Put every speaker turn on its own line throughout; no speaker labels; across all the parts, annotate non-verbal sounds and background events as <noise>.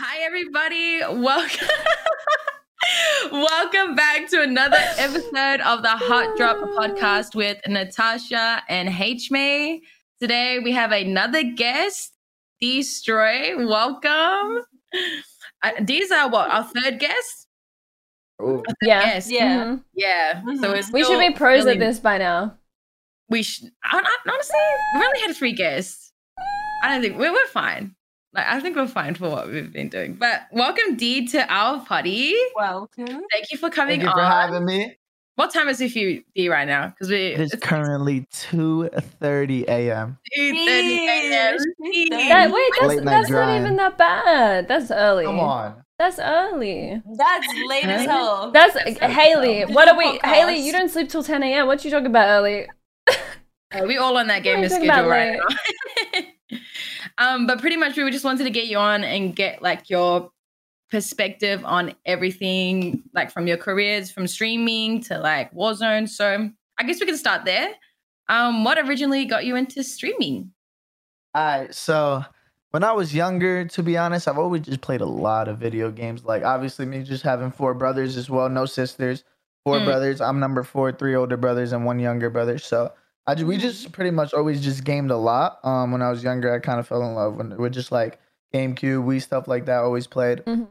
Hi, everybody. Welcome. <laughs> Welcome back to another episode of the Hot Drop podcast with Natarsha and Hmay. Today we have another guest, Destroy. Welcome. Uh, these are what our third guest.
Ooh.
Yeah.
Yes.
Yeah.
Mhm. Yeah. So
We should be pros
really-
at this by now.
We should. I, I, honestly, we've only had three guests. I don't think we're, we're fine. Like I think we're fine for what we've been doing. But welcome, Dee, to our party.
Welcome.
Thank you for coming
Thank you for
on.
having me.
What time is it for you, Dee, right now? Because we
It is currently 2:30 a.m.
two thirty a.m.
That, wait, that's,
Late
that's not even that bad. That's early.
Come on.
That's early.
That's late as hell.
That's,
That's
Haley.
This
What
is
are we?
podcast.
Haley, you don't sleep till 10 a.m. What you talking about early?
Uh, we all on that <laughs>
What
game
are
of
talking
schedule right now. <laughs> um, but pretty much we just wanted to get you on and get like your perspective on everything, like from your careers, from streaming to like Warzone. So I guess we can start there. Um, what originally got you into streaming?
All right. So when I was younger, to be honest, I've always just played a lot of video games. Like obviously me just having four brothers as well, no sisters. Four
Mm.
brothers. I'm number four, three older brothers and one younger brother. So I we just pretty much always just gamed a lot. Um, when I was younger, I kind of fell in love when, with just like GameCube, Wii stuff like that. Always played.
Mhm.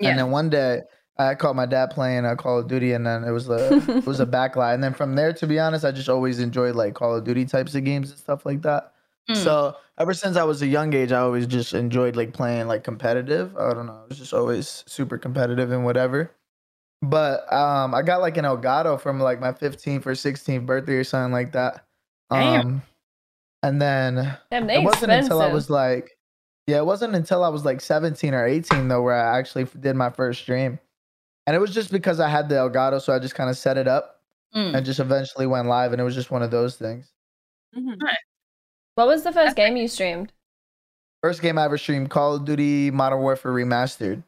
Yeah.
And then one day I caught my dad playing uh, Call of Duty, and then it was a it was a <laughs> backlight. And then from there, to be honest, I just always enjoyed like Call of Duty types of games and stuff like that.
Mm.
So ever since I was a young age, I always just enjoyed like playing like competitive. I don't know, I was just always super competitive and whatever. But um, I got like an Elgato from like my 15th or 16th birthday or something like that.
Damn.
Um, and then
Damn,
it wasn't until I was like, yeah, it wasn't until I was like 17 or 18 though where I actually did my first stream. And it was just because I had the Elgato, so I just kind of set it up
Mm.
and just eventually went live, and it was just one of those things.
Mhm.
What was the first game you streamed?
First game I ever streamed, Call of Duty Modern Warfare Remastered,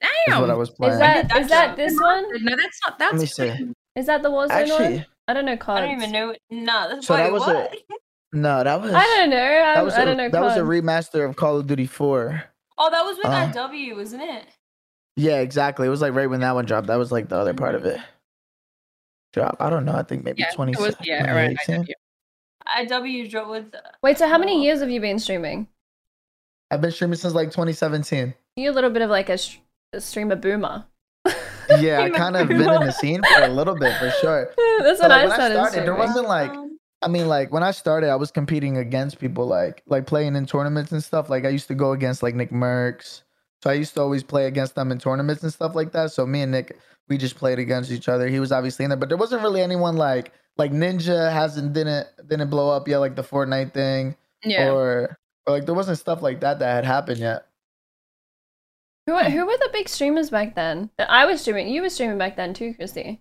is
Damn.
what I was playing.
Is that
That's
that this one?
no, that's not.
That's Let me see.
Is that the Warzone
Actually,
one? I don't know
I don't even know. No, that's
So that
wait,
was a- <laughs> no, that was
I don't know. I,
that was
I
a,
don't know
that was a remaster of Call of Duty 4.
Oh, that was with
Uh.
IW, wasn't it?
Yeah, exactly. It was like right when that one dropped. That was like the other part of it. Drop. I don't know. I think maybe
yeah.
20,
It was yeah. Right.
2018.
IW dropped with.
Wait, so how many years have you been streaming?
I've been streaming since like 2017.
You're a little bit of like a, sh- a streamer boomer. <laughs>
Yeah, I kind of been in the scene for a little bit for sure. <laughs>
That's
So,
what
like,
I
when I
started.
started, there wasn't like I mean, like when I started, I was competing against people like like playing in tournaments and stuff. Like I used to go against like Nickmercs. So I used to always play against them in tournaments and stuff like that. So me and Nick, we just played against each other. He was obviously in there, but there wasn't really anyone like like Ninja hasn't didn't didn't blow up yet, like the Fortnite thing,
Yeah.
or or like there wasn't stuff like that that had happened yet.
Who were, who were the big streamers back then? I was streaming. You were streaming back then too, Qrissy.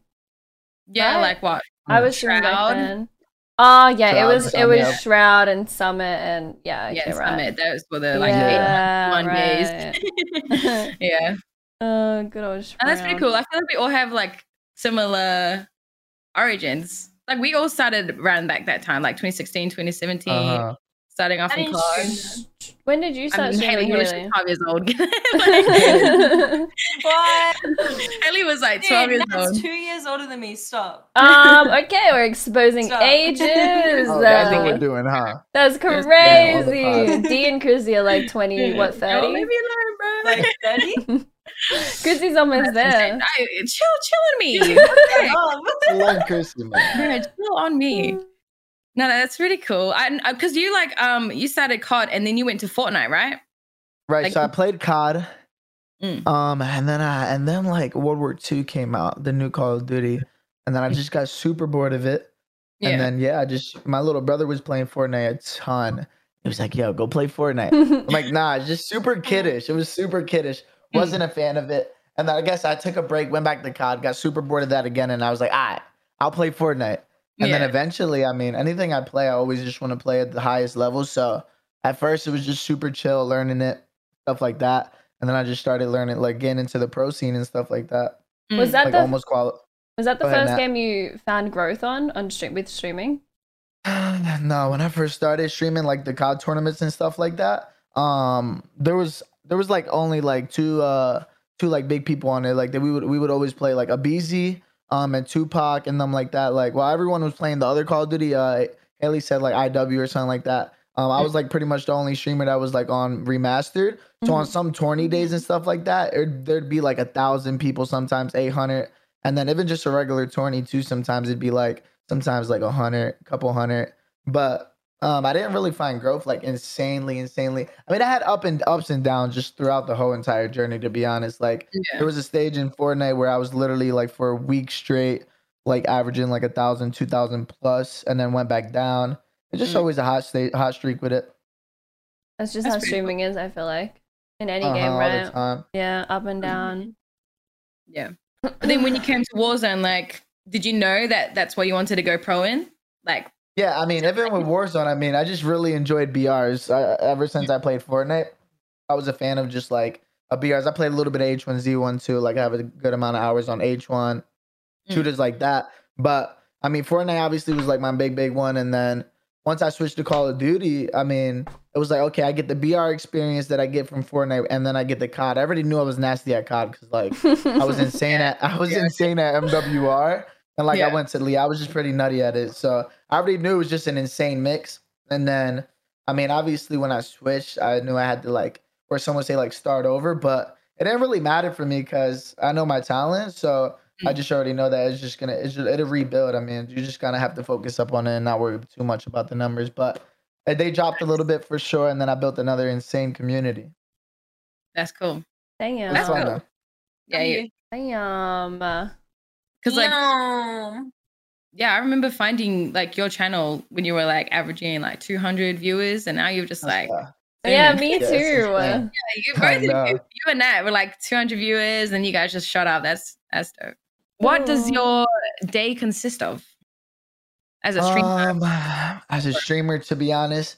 yeah.
right.
Like what?
I was streaming back
Shroud?
then. Oh yeah,
Shroud,
it was it
Summit.
was Shroud and Summit and yeah, okay,
yeah.
right.
Summit. Those were the like
Yeah,
eight one days. <laughs> <laughs> yeah.
Oh, good old Shroud.
And that's pretty cool. I feel like we all have like similar origins. Like we all started around back that time, like 2016, 2017,
Uh-huh.
starting off
I
in
didn't
COD.
stream
When did you
I
start
mean, Haley,
streaming?
you were
Haley?
just 12 years old.
that. <laughs> <laughs> What?
Haley was like 12
Dude,
years
that's
old.
two years older than me. Stop.
um. <laughs> Okay, we're exposing
Stop.
ages.
Oh, that's what
Uh,
we're doing, huh?
That's
Yes, yeah,
all
crazy.
time.
D and Qrissy are like twenty. What
Oh,
thirty?
leave me alone, bro.
Like thirty.
Qrissy's almost
That's
there.
I- chill, chill on me. Okay.
Um,
Love Qrissy, man.
Yeah, chill on me. No, no, that's really cool. Because you like, um, you started COD and then you went to Fortnite, right?
Right.
Like-
so I played COD.
Mm.
Um, and then I and then like World War II came out, the new Call of Duty, and then I just got super bored of it.
Yeah.
And then yeah, I just my little brother was playing Fortnite a ton. He was like, "Yo, go play Fortnite." I'm like, <laughs> "Nah, it's just super kiddish." It was super kiddish. Wasn't a fan of it. And then I guess I took a break, went back to COD, got super bored of that again, and I was like, "All right, I'll play Fortnite." And then eventually, I mean, anything I play, I always just want to play at the highest level. So at first, it was just super chill, learning it, stuff like that. And then I just started learning, like getting into the pro scene and stuff like that.
Was
Mm.
that
Like
the
almost quali-
was that the
Go ahead,
first
Nat.
game you found growth on on stream with streaming? <sighs>
no, when I first started streaming like the COD tournaments and stuff like that, um, there was there was like only like two uh two like big people on it. Like that we would we would always play like a BZ um and Tupac and them like that. Like while everyone was playing the other Call of Duty, uh Haley said like IW or something like that. Um, I was like pretty much the only streamer that was like on remastered. So on
Mhm.
some tourney days and stuff like that, it, there'd be like a thousand people, sometimes eight hundred, and then even just a regular tourney too. Sometimes it'd be like sometimes like a hundred, couple hundred. But um, I didn't really find growth like insanely, insanely. I mean, I had up and ups and downs just throughout the whole entire journey. To be honest, like
Yeah.
there was a stage in Fortnite where I was literally like for a week straight, like averaging like a thousand, two thousand plus, and then went back down. It's just
Mm.
always a hot state, hot streak with it.
That's just
That's
how
pretty
streaming is. I feel like in any
Uh-huh,
game,
all the
right?
time.
Yeah, up and
Mm-hmm.
down.
Yeah. But then when you came to Warzone, like, did you know that that's what you wanted to go pro in? Like,
Yeah, I mean, even with Warzone, I mean, I just really enjoyed BRs. I, ever since I played Fortnite, I was a fan of just like a BRs. I played a little bit of H1Z1 too. Like, I have a good amount of hours on H1,
Mm.
shooters like that. But I mean, Fortnite obviously was like my big, big one. And then once I switched to Call of Duty, I mean, it was like, okay, I get the BR experience that I get from Fortnite, and then I get the COD. I already knew I was nasty at COD because, like, I was <laughs> insane at I was
Yeah.
insane at MWR. And like I went to Lee, I was just pretty nutty at it. So I already knew it was just an insane mix. And then I mean, obviously when I switched, I knew I had to like or someone say like start over, but it didn't really matter for me because I know my talent. So I
Mm.
just already know that it's just gonna it's just, it'll rebuild. I mean, you just gonna have to focus up on it and not worry too much about the numbers. But they dropped a little bit for sure, and then I built another insane community.
that's cool.
Damn.
That's
That's
fun
cool.
though.
Yeah, yeah.
Damn. Uh,
Because like,
Yum.
yeah, I remember finding like your channel when you were like averaging like 200 viewers, and now you're just like,
Uh,
Yeah, me
Yeah,
too.
insane.
you both, you, you and Nat were like 200 viewers, and you guys just shut up. That's that's dope. What does your day consist of as a streamer?
Um, <sighs> as a streamer, to be honest,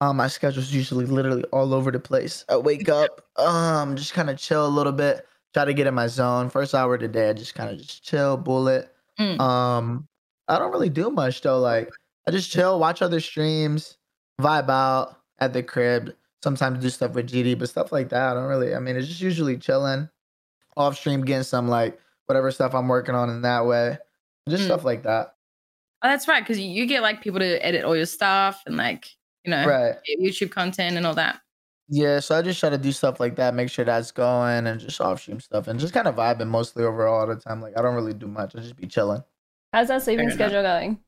um, my schedule's usually literally all over the place. I wake up, um, just kind of chill a little bit, try to get in my zone. First hour of the day, I just kind of just chill, bullet.
Mm.
Um, I don't really do much though. Like I just chill, watch other streams, vibe out at the crib. Sometimes do stuff with GD, but stuff like that, I don't really. I mean, it's just usually chilling, off stream, getting some like whatever stuff I'm working on in that way, just
Mm.
stuff like that.
Oh, that's right, because you get like people to edit all your stuff and like you know
Right.
YouTube content and all that.
Yeah, so I just try to do stuff like that, make sure that's going, and just off stream stuff, and just kind of vibing mostly overall all the time. Like I don't really do much; I just be chilling.
how's that sleeping
Fair enough.
schedule going?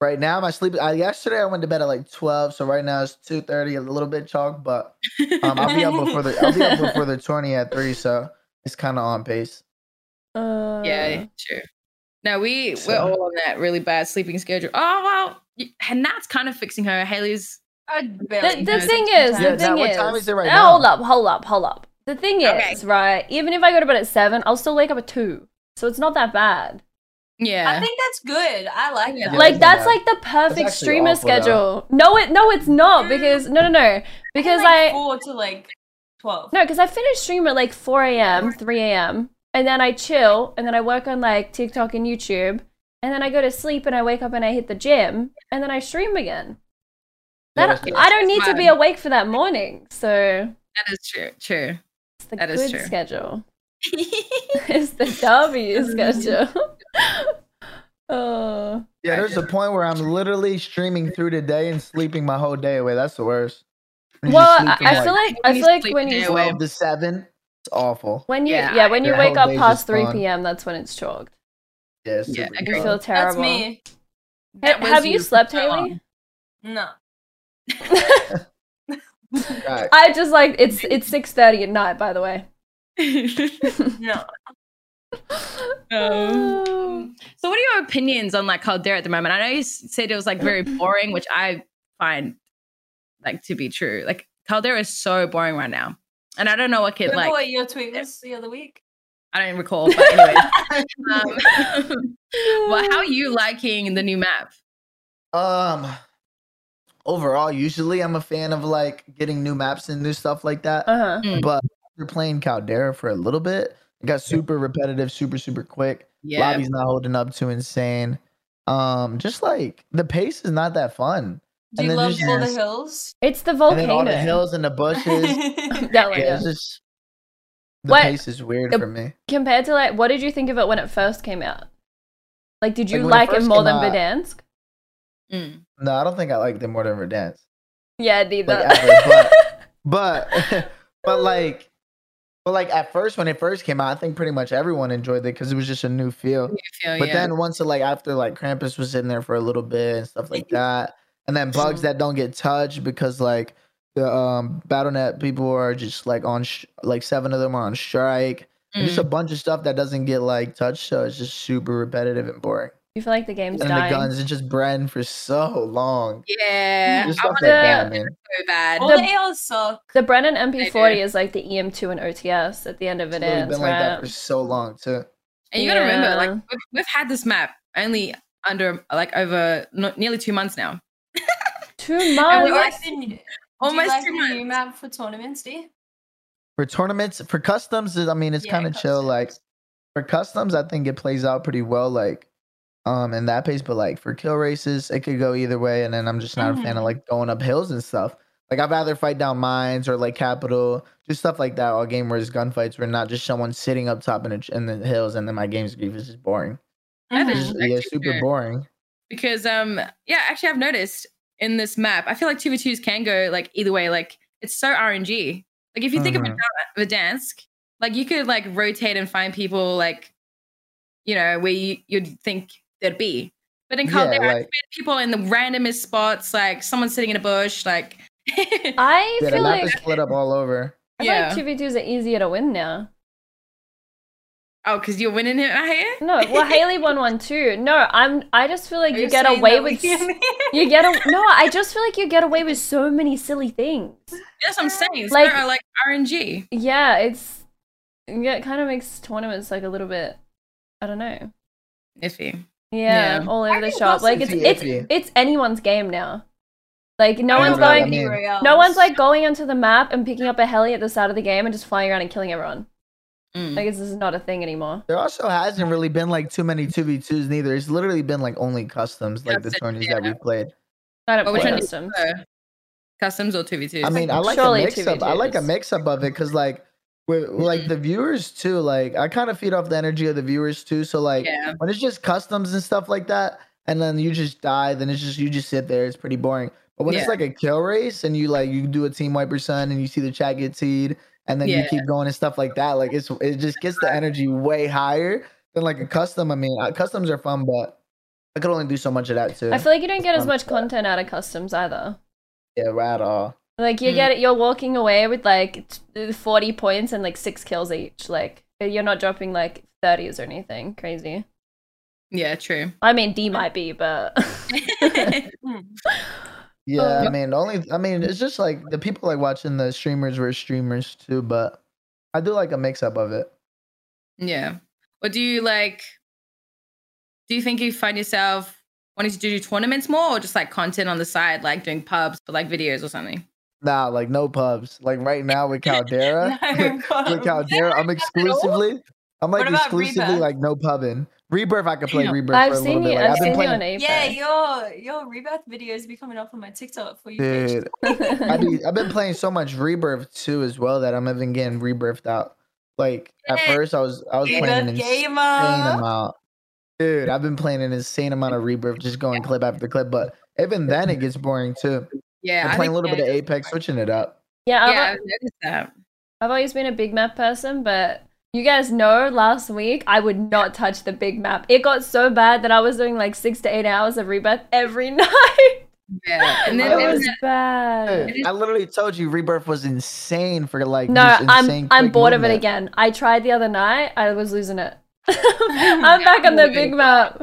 Right now, my sleep. I, yesterday, I went to bed at like twelve, so right now it's two thirty, a little bit chalk, but um, I'll be up before the I'll be up <laughs> before the tourney at three, so it's kind of on pace.
Uh,
yeah, true. No, we we're all on that really bad sleeping schedule. Oh well, and that's kind of fixing her. Haley's
I
The,
barely
the thing is,
Yeah,
the
now
thing
what
is,
time is it right now?
hold up, hold up, hold up. The thing
Okay.
is, right? Even if I go to bed at seven, I'll still wake up at two, so it's not that bad.
yeah.
I think that's good. I like
Yeah.
that.
like that's
bad.
like the perfect streamer
awful, though.
schedule. No, it no, it's not
Mm.
because no, no, no, because
like
I
four to like twelve.
no, because I finish stream at like four a.m., three a.m., and then I chill, and then I work on like TikTok and YouTube, and then I go to sleep, and I wake up and I hit the gym, and then I stream again.
Yeah,
That,
that's.
I don't need to be awake for that morning, so
that is true. True.
it's the
That is
good
true.
schedule. <laughs> <laughs> it's the W schedule. <laughs> oh,
Yeah, there's a point where I'm literally streaming through the day and sleeping my whole day away. That's the worst. You just
well,
sleep
I,
from,
I feel like I
When you
feel like when
the
you
day away.
twelve to seven. It's awful.
when you
Yeah,
yeah, when you wake up past three
gone.
p.m. That's when it's chalked.
Yeah,
Yeah,
super.
You feel terrible.
That's me.
Ha-
That
have you slept,
for.
Haley?
No.
Right.
I just like it's it's six thirty at night. By the way. <laughs>
No. <laughs>
Um, so, what are your opinions on like Caldera at the moment? I know you said it was like very <clears throat> boring, which I find like to be true. Like Caldera is so boring right now, and I don't know what kid
Remember
like.
what your tweet was the other week?
I don't recall, but anyway. <laughs> um, well, how are you liking the new map?
Um, overall, usually I'm a fan of like getting new maps and new stuff like that.
Uh huh.
But after playing Caldera for a little bit, it got super repetitive, super super quick.
Yeah,
Lobby's not holding up too insane. Um, just like the pace is not that fun.
Do you
then
love
just-
all the hills?
It's the
And
volcano.
then all the hills and the bushes. <laughs> <laughs>
That
yeah,
one, yeah.
it's just the
What-
pace is weird
the-
for me.
Compared to like, what did you think of it when it first came out? Like, did you
Like, when it
it more than
out-
Verdansk?
Mm.
No, I don't think I like it more than Verdansk.
Yeah, neither.
Like, ever, But <laughs> <laughs> but like but like at first when it first came out, I think pretty much everyone enjoyed it because it was just a new feel.
You feel,
But
yeah.
then once it like after like Krampus was in there for a little bit and stuff like <laughs> that, and then bugs that don't get touched because like the um BattleNet people are just like on sh- like seven of them are on strike. And just a
Mm.
bunch of stuff that doesn't get like touched, so it's just super repetitive and boring.
You feel like the game's
And the guns, it's just bred for so long.
yeah,
Just
I want
like
the-
that, man.
so bad.
All
The-
the ARs suck.
The Brennan MP40 is like the EM2 and OTS at the end of
It's
it
literally
ends,
been like that for so long too.
And you gotta remember, like we've, we've had this map only under like over no, nearly two months now. <laughs>
Two
And
months.
we're-
like the, do you
Almost
like
two
the
months.
new map for tournaments, do you?
For tournaments, for customs, I mean, it's
Yeah,
kind of chill. Like for customs, I think it plays out pretty well. Like um in that pace, but like for kill races, it could go either way. And then I'm just not a fan of
Mhm.
like going up hills and stuff. Like I'd rather fight down mines or like capital, just stuff like that. All game where it's gunfights, where not just someone sitting up top in the, in the hills, and then my game's grief is just boring.
mm-hmm.
just, yeah, super
fair.
boring.
because um yeah actually i've noticed in this map i feel like 2v2s can go like either way like it's so rng like if you think
Mhm.
about Verdansk, like you could like rotate and find people like you know where you, you'd think they'd be but in
Yeah,
Caldera, I
like-
people in the randomest spots like someone sitting in a bush like <laughs>
I
Yeah, the
feel
map
like
is split up all over.
I feel like 2v2s are easier to win now.
oh because you're winning it right here
No, well Haley won one too. No, I'm I just feel like
Are
you
you
get away with you get a no, I <laughs> just feel like you get away with so many silly things.
that's what i'm saying
Like-
like, like rng
Yeah, it's yeah, it kind of makes tournaments like a little bit I don't know.
iffy
Yeah,
Yeah.
all over
I
the shop. Like it's
iffy,
it's it's anyone's game now. Like no
I
one's
don't I
going
mean-
no one's like going onto the map and picking up a heli at the start of the game and just flying around and killing everyone.
Mm.
guess this is not a thing anymore.
There also hasn't really been like too many 2v2s neither. It's literally been like only customs, like the
That's it,
tourneys
yeah.
that we played.
I don't
But which
play
one do you
customs.
customs or 2v2s
I mean, I like
Surely
a mix up. I like a mix up of it because like with like the viewers too. Like I kind of feed off the energy of the viewers too. So like
yeah
when it's just customs and stuff like that, and then you just die, then it's just you just sit there. It's pretty boring. But when it's like a kill race and you like you do a team wiper sun and you see the chat get teed and then you keep going and stuff like that, like it's it just gets the energy way higher than like a custom. I mean, uh, customs are fun, but I could only do so much of that too.
I feel like you don't get as much content out of customs either.
yeah, right at all.
Like you
Mm.
get it, you're walking away with like 40 points and like six kills each. Like you're not dropping like 30s or anything crazy.
yeah true
I mean, D might be, but. <laughs>
Yeah, I mean, only I mean, it's just like the people like watching the streamers were streamers too, but I do like a mix up of it.
Yeah. Or do you like do you think you find yourself wanting to do tournaments more or just like content on the side, like doing pubs for like videos or something?
Nah, like no pubs. Like right now with <laughs> Caldera, <laughs> with Caldera, I'm <laughs> exclusively, I'm like exclusively
Rebirth?
like no pubbing. Rebirth, I could play Rebirth
I've
for a little
seen
bit.
you.
Like,
I've
I've been
seen you on
playing,
Apex.
Yeah, your your rebirth videos be coming up on my TikTok for you.
dude. I do, I've been playing so much Rebirth too as well that I'm even getting Rebirthed out. Like at first, I was I was playing an
Rebirth
insane
gamer.
amount. Dude, I've been playing an insane amount of Rebirth, just going clip after clip. But even then, it gets boring too.
Yeah.
I'm playing a little bit of Apex, switching it up.
yeah, I've,
yeah, I've noticed that.
I've always been a big map person, but you guys know last week I would not touch the big map. It got so bad that I was doing like six to eight hours of rebirth every <laughs> night.
Yeah. And then
it
was
was
that-
bad.
I literally told you Rebirth was insane for like
No, I'm I'm
quick
bored of it again. I tried the other night. I was losing it. <laughs> <laughs> I'm back on the big map.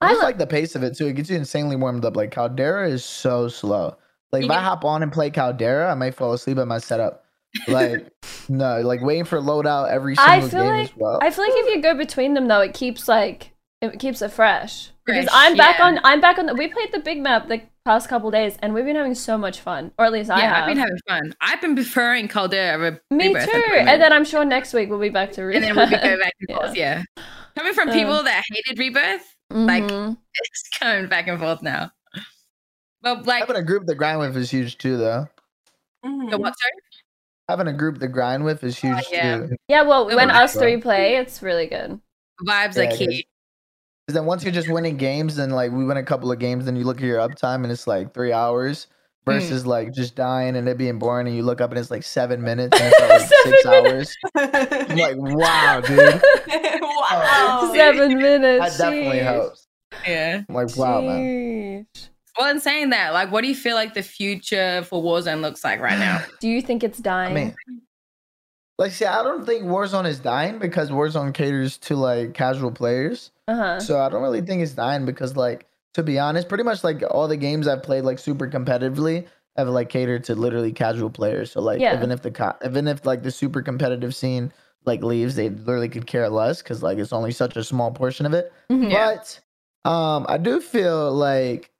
I
I
just
li-
like the pace of it too. It gets you insanely warmed up. Like Caldera is so slow. Like if I hop on and play Caldera, I might fall asleep at my setup. Like <laughs> no, like waiting for loadout every
I
single
feel
game
like-
as well.
I feel like if you go between them though, it keeps like it keeps it fresh. Because I'm back
yeah.
on I'm back on the we played the big map the past couple days and we've been having so much fun. Or at least I
yeah,
have.
I've been having fun. I've been preferring Caldera over
Me
Rebirth
too.
the.
And then I'm sure next week we'll be back to Rebirth.
and
Rebirth.
then we'll be go back and <laughs>
Yeah.
forth. Yeah. Coming from
Uh.
people that hated Rebirth, like-
Mhm. <laughs>
it's going back and forth now. But like
Having a group to grind with is huge too, though.
Mhm.
the what? Sorry?
Having a group to grind with is huge
yeah.
too.
Yeah, well,
Oh
when us three play, it's really good.
Vibes
Yeah,
are key.
Because then once you're just winning games, and like we win a couple of games, then you look at your uptime and it's like three hours
Hmm.
versus like just dying and it being boring, and you look up and it's like seven minutes and it's <laughs> like six
Seven
hours. <laughs> I'm like, wow, dude, <laughs>
wow.
Seven minutes.
that definitely
sheesh.
helps.
Yeah.
I'm like, wow, man.
Sheesh.
Well, in saying that, like, what do you feel like the future for Warzone looks like right now? <sighs>
Do you think it's
I
dying?
mean, like, see, I don't think Warzone is dying because Warzone caters to like casual players.
uh huh.
So I don't really think it's dying because, like, to be honest, pretty much like all the games I've played like super competitively have like catered to literally casual players. So like,
Yeah.
even if the co- even if like the super competitive scene like leaves, they literally could care less because like it's only such a small portion of it.
Mhm.
Yeah.
But um, I do feel like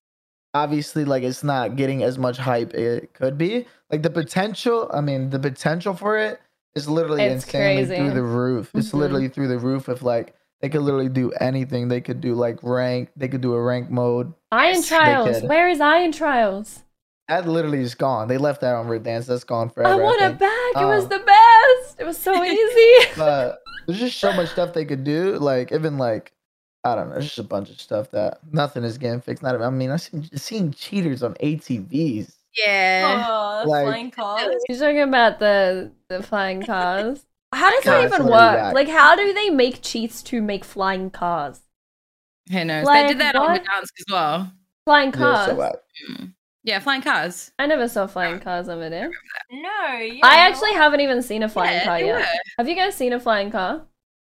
obviously like it's not getting as much hype it could be. Like the potential, I mean, the potential for it is literally
It's
insanely
crazy.
through the roof. It's
Mhm.
literally through the roof. If like they could literally do anything, they could do like rank. They could do a rank mode.
Iron Trials. Where is Iron Trials?
That literally is gone. They left that on Verdansk. That's gone forever.
I want it
think.
back. It was
Um,
the best. It was so <laughs> easy.
but there's just so much stuff they could do. Like even like I don't know, there's just a bunch of stuff that nothing is getting fixed. Not I mean, I've seen, seen cheaters on ATVs.
Yeah.
Oh,
Like-
flying cars.
You're talking about the the flying <laughs> cars. How does
God,
that even work?
whack.
Like, how do they make cheats to make flying cars?
Who knows?
Like,
they did that on
what?
Verdansk as well.
Flying
Yeah,
cars.
so whack.
Mm. Yeah, flying cars.
I never saw flying cars over there.
No. Yeah,
I actually haven't even seen a flying
yeah,
car yet.
were.
Have you guys seen a flying car?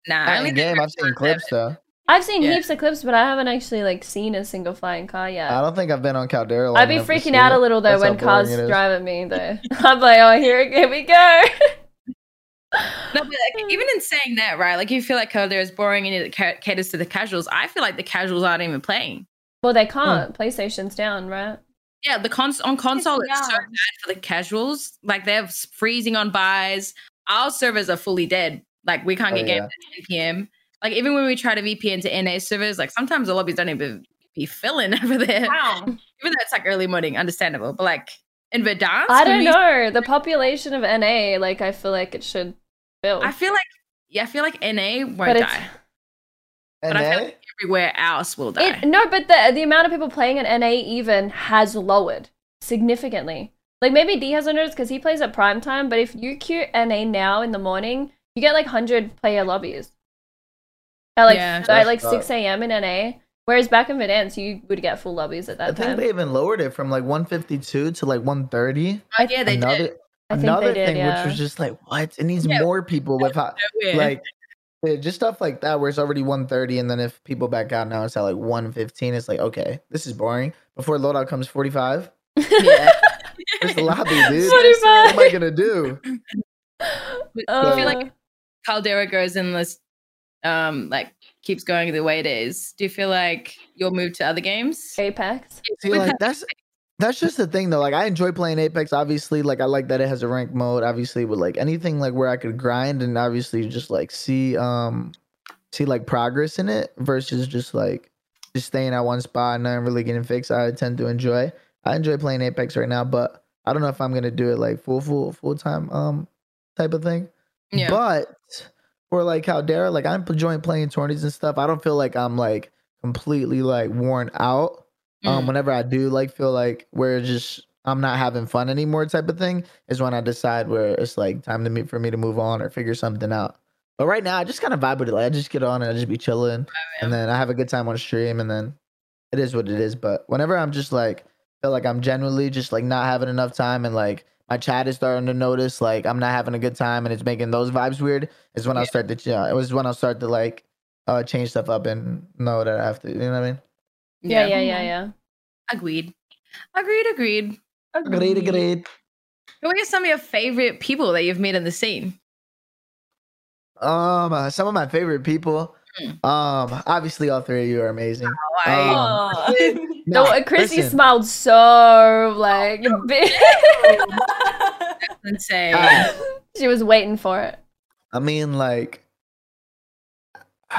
Nah, I
Not
only
in
think
game, I've seen clips though.
I've seen
Yeah.
heaps of clips, but I haven't actually like seen a single flying car yet.
I don't think I've been on Caldera. long
I'd be freaking out
it.
a little though
That's
when cars
it is.
drive at me <laughs> though. I'm like, oh, here, here we go.
No, but like, <laughs> even in saying that, right? Like, you feel like Caldera is boring and it caters to the casuals. I feel like the casuals aren't even playing.
well, they hmm. can't. PlayStation's down, right?
Yeah, the cons on console it's so bad for the casuals. Like they're freezing on buys. Our servers are fully dead. Like we can't
Oh,
get games at 10 p.m. Like even when we try to VPN to NA servers, like sometimes the lobbies don't even be filling <laughs> over there.
Wow. <laughs>
Even though it's like early morning, understandable. But like in Verdansk,
I don't
we-
know. The population of NA, like, I feel like it should fill.
I feel like yeah, I feel like NA won't
But
die.
And
But I feel like everywhere else will die.
It, no, but the the amount of people playing in NA even has lowered significantly. Like maybe D hasn't noticed because he plays at prime time, but if you queue NA now in the morning, you get like hundred player lobbies. At like
Yeah.
at like six a.m. in NA, whereas back in Verdansk you would get full lobbies at that time.
I think
time.
they even lowered it from like 152 to like 130.
Oh, yeah, they
another
did.
I think
another
they did,
thing,
yeah.
which was just like, what? It needs
Yeah.
more people with how,
Nowhere.
like just stuff like that where it's already 130 and then if people back out now it's at like 115 it's like okay this is boring before loadout comes 45 <laughs>
yeah.
it's the lobby dude <laughs>
45.
what am i gonna do <laughs>
I feel like
Uh,
Caldera goes in this um like keeps going the way it is. Do you feel like you'll move to other games?
Apex.
see like that's that's just the thing though like i enjoy playing apex obviously like i like that it has a rank mode obviously but like anything like where i could grind and obviously just like see um see like progress in it versus just like just staying at one spot and not really getting fixed i tend to enjoy i enjoy playing apex right now but i don't know if i'm gonna do it like full full full time um type of thing
Yeah.
but for like Caldera, like I'm enjoying playing tourneys and stuff. I don't feel like I'm like completely like worn out. Um,
Mm.
whenever I do like feel like where just I'm not having fun anymore type of thing is when I decide where it's like time to meet for me to move on or figure something out. But right now I just kind of vibe with it. Like I just get on and I just be chilling and then I have a good time on stream and then it is what it is. But whenever I'm just like feel like I'm genuinely just like not having enough time and like my chat is starting to notice like I'm not having a good time and it's making those vibes weird is when I'll start to yeah, it was when I'll start to like uh change stuff up and know that I have to you know what I mean?
Yeah, yeah, yeah, yeah.
Agreed. Agreed, agreed.
Agreed, agreed.
Who are some of your favorite people that you've met in the scene?
Um uh, some of my favorite people.
Mm.
Um obviously all three of you are amazing.
I,
Um,
Oh. <laughs>
No,
Nah,
Qrissy
listen,
smiled so like big. <laughs> <laughs>
insane.
uh, <laughs>
she was waiting for it.
I mean, like, <sighs>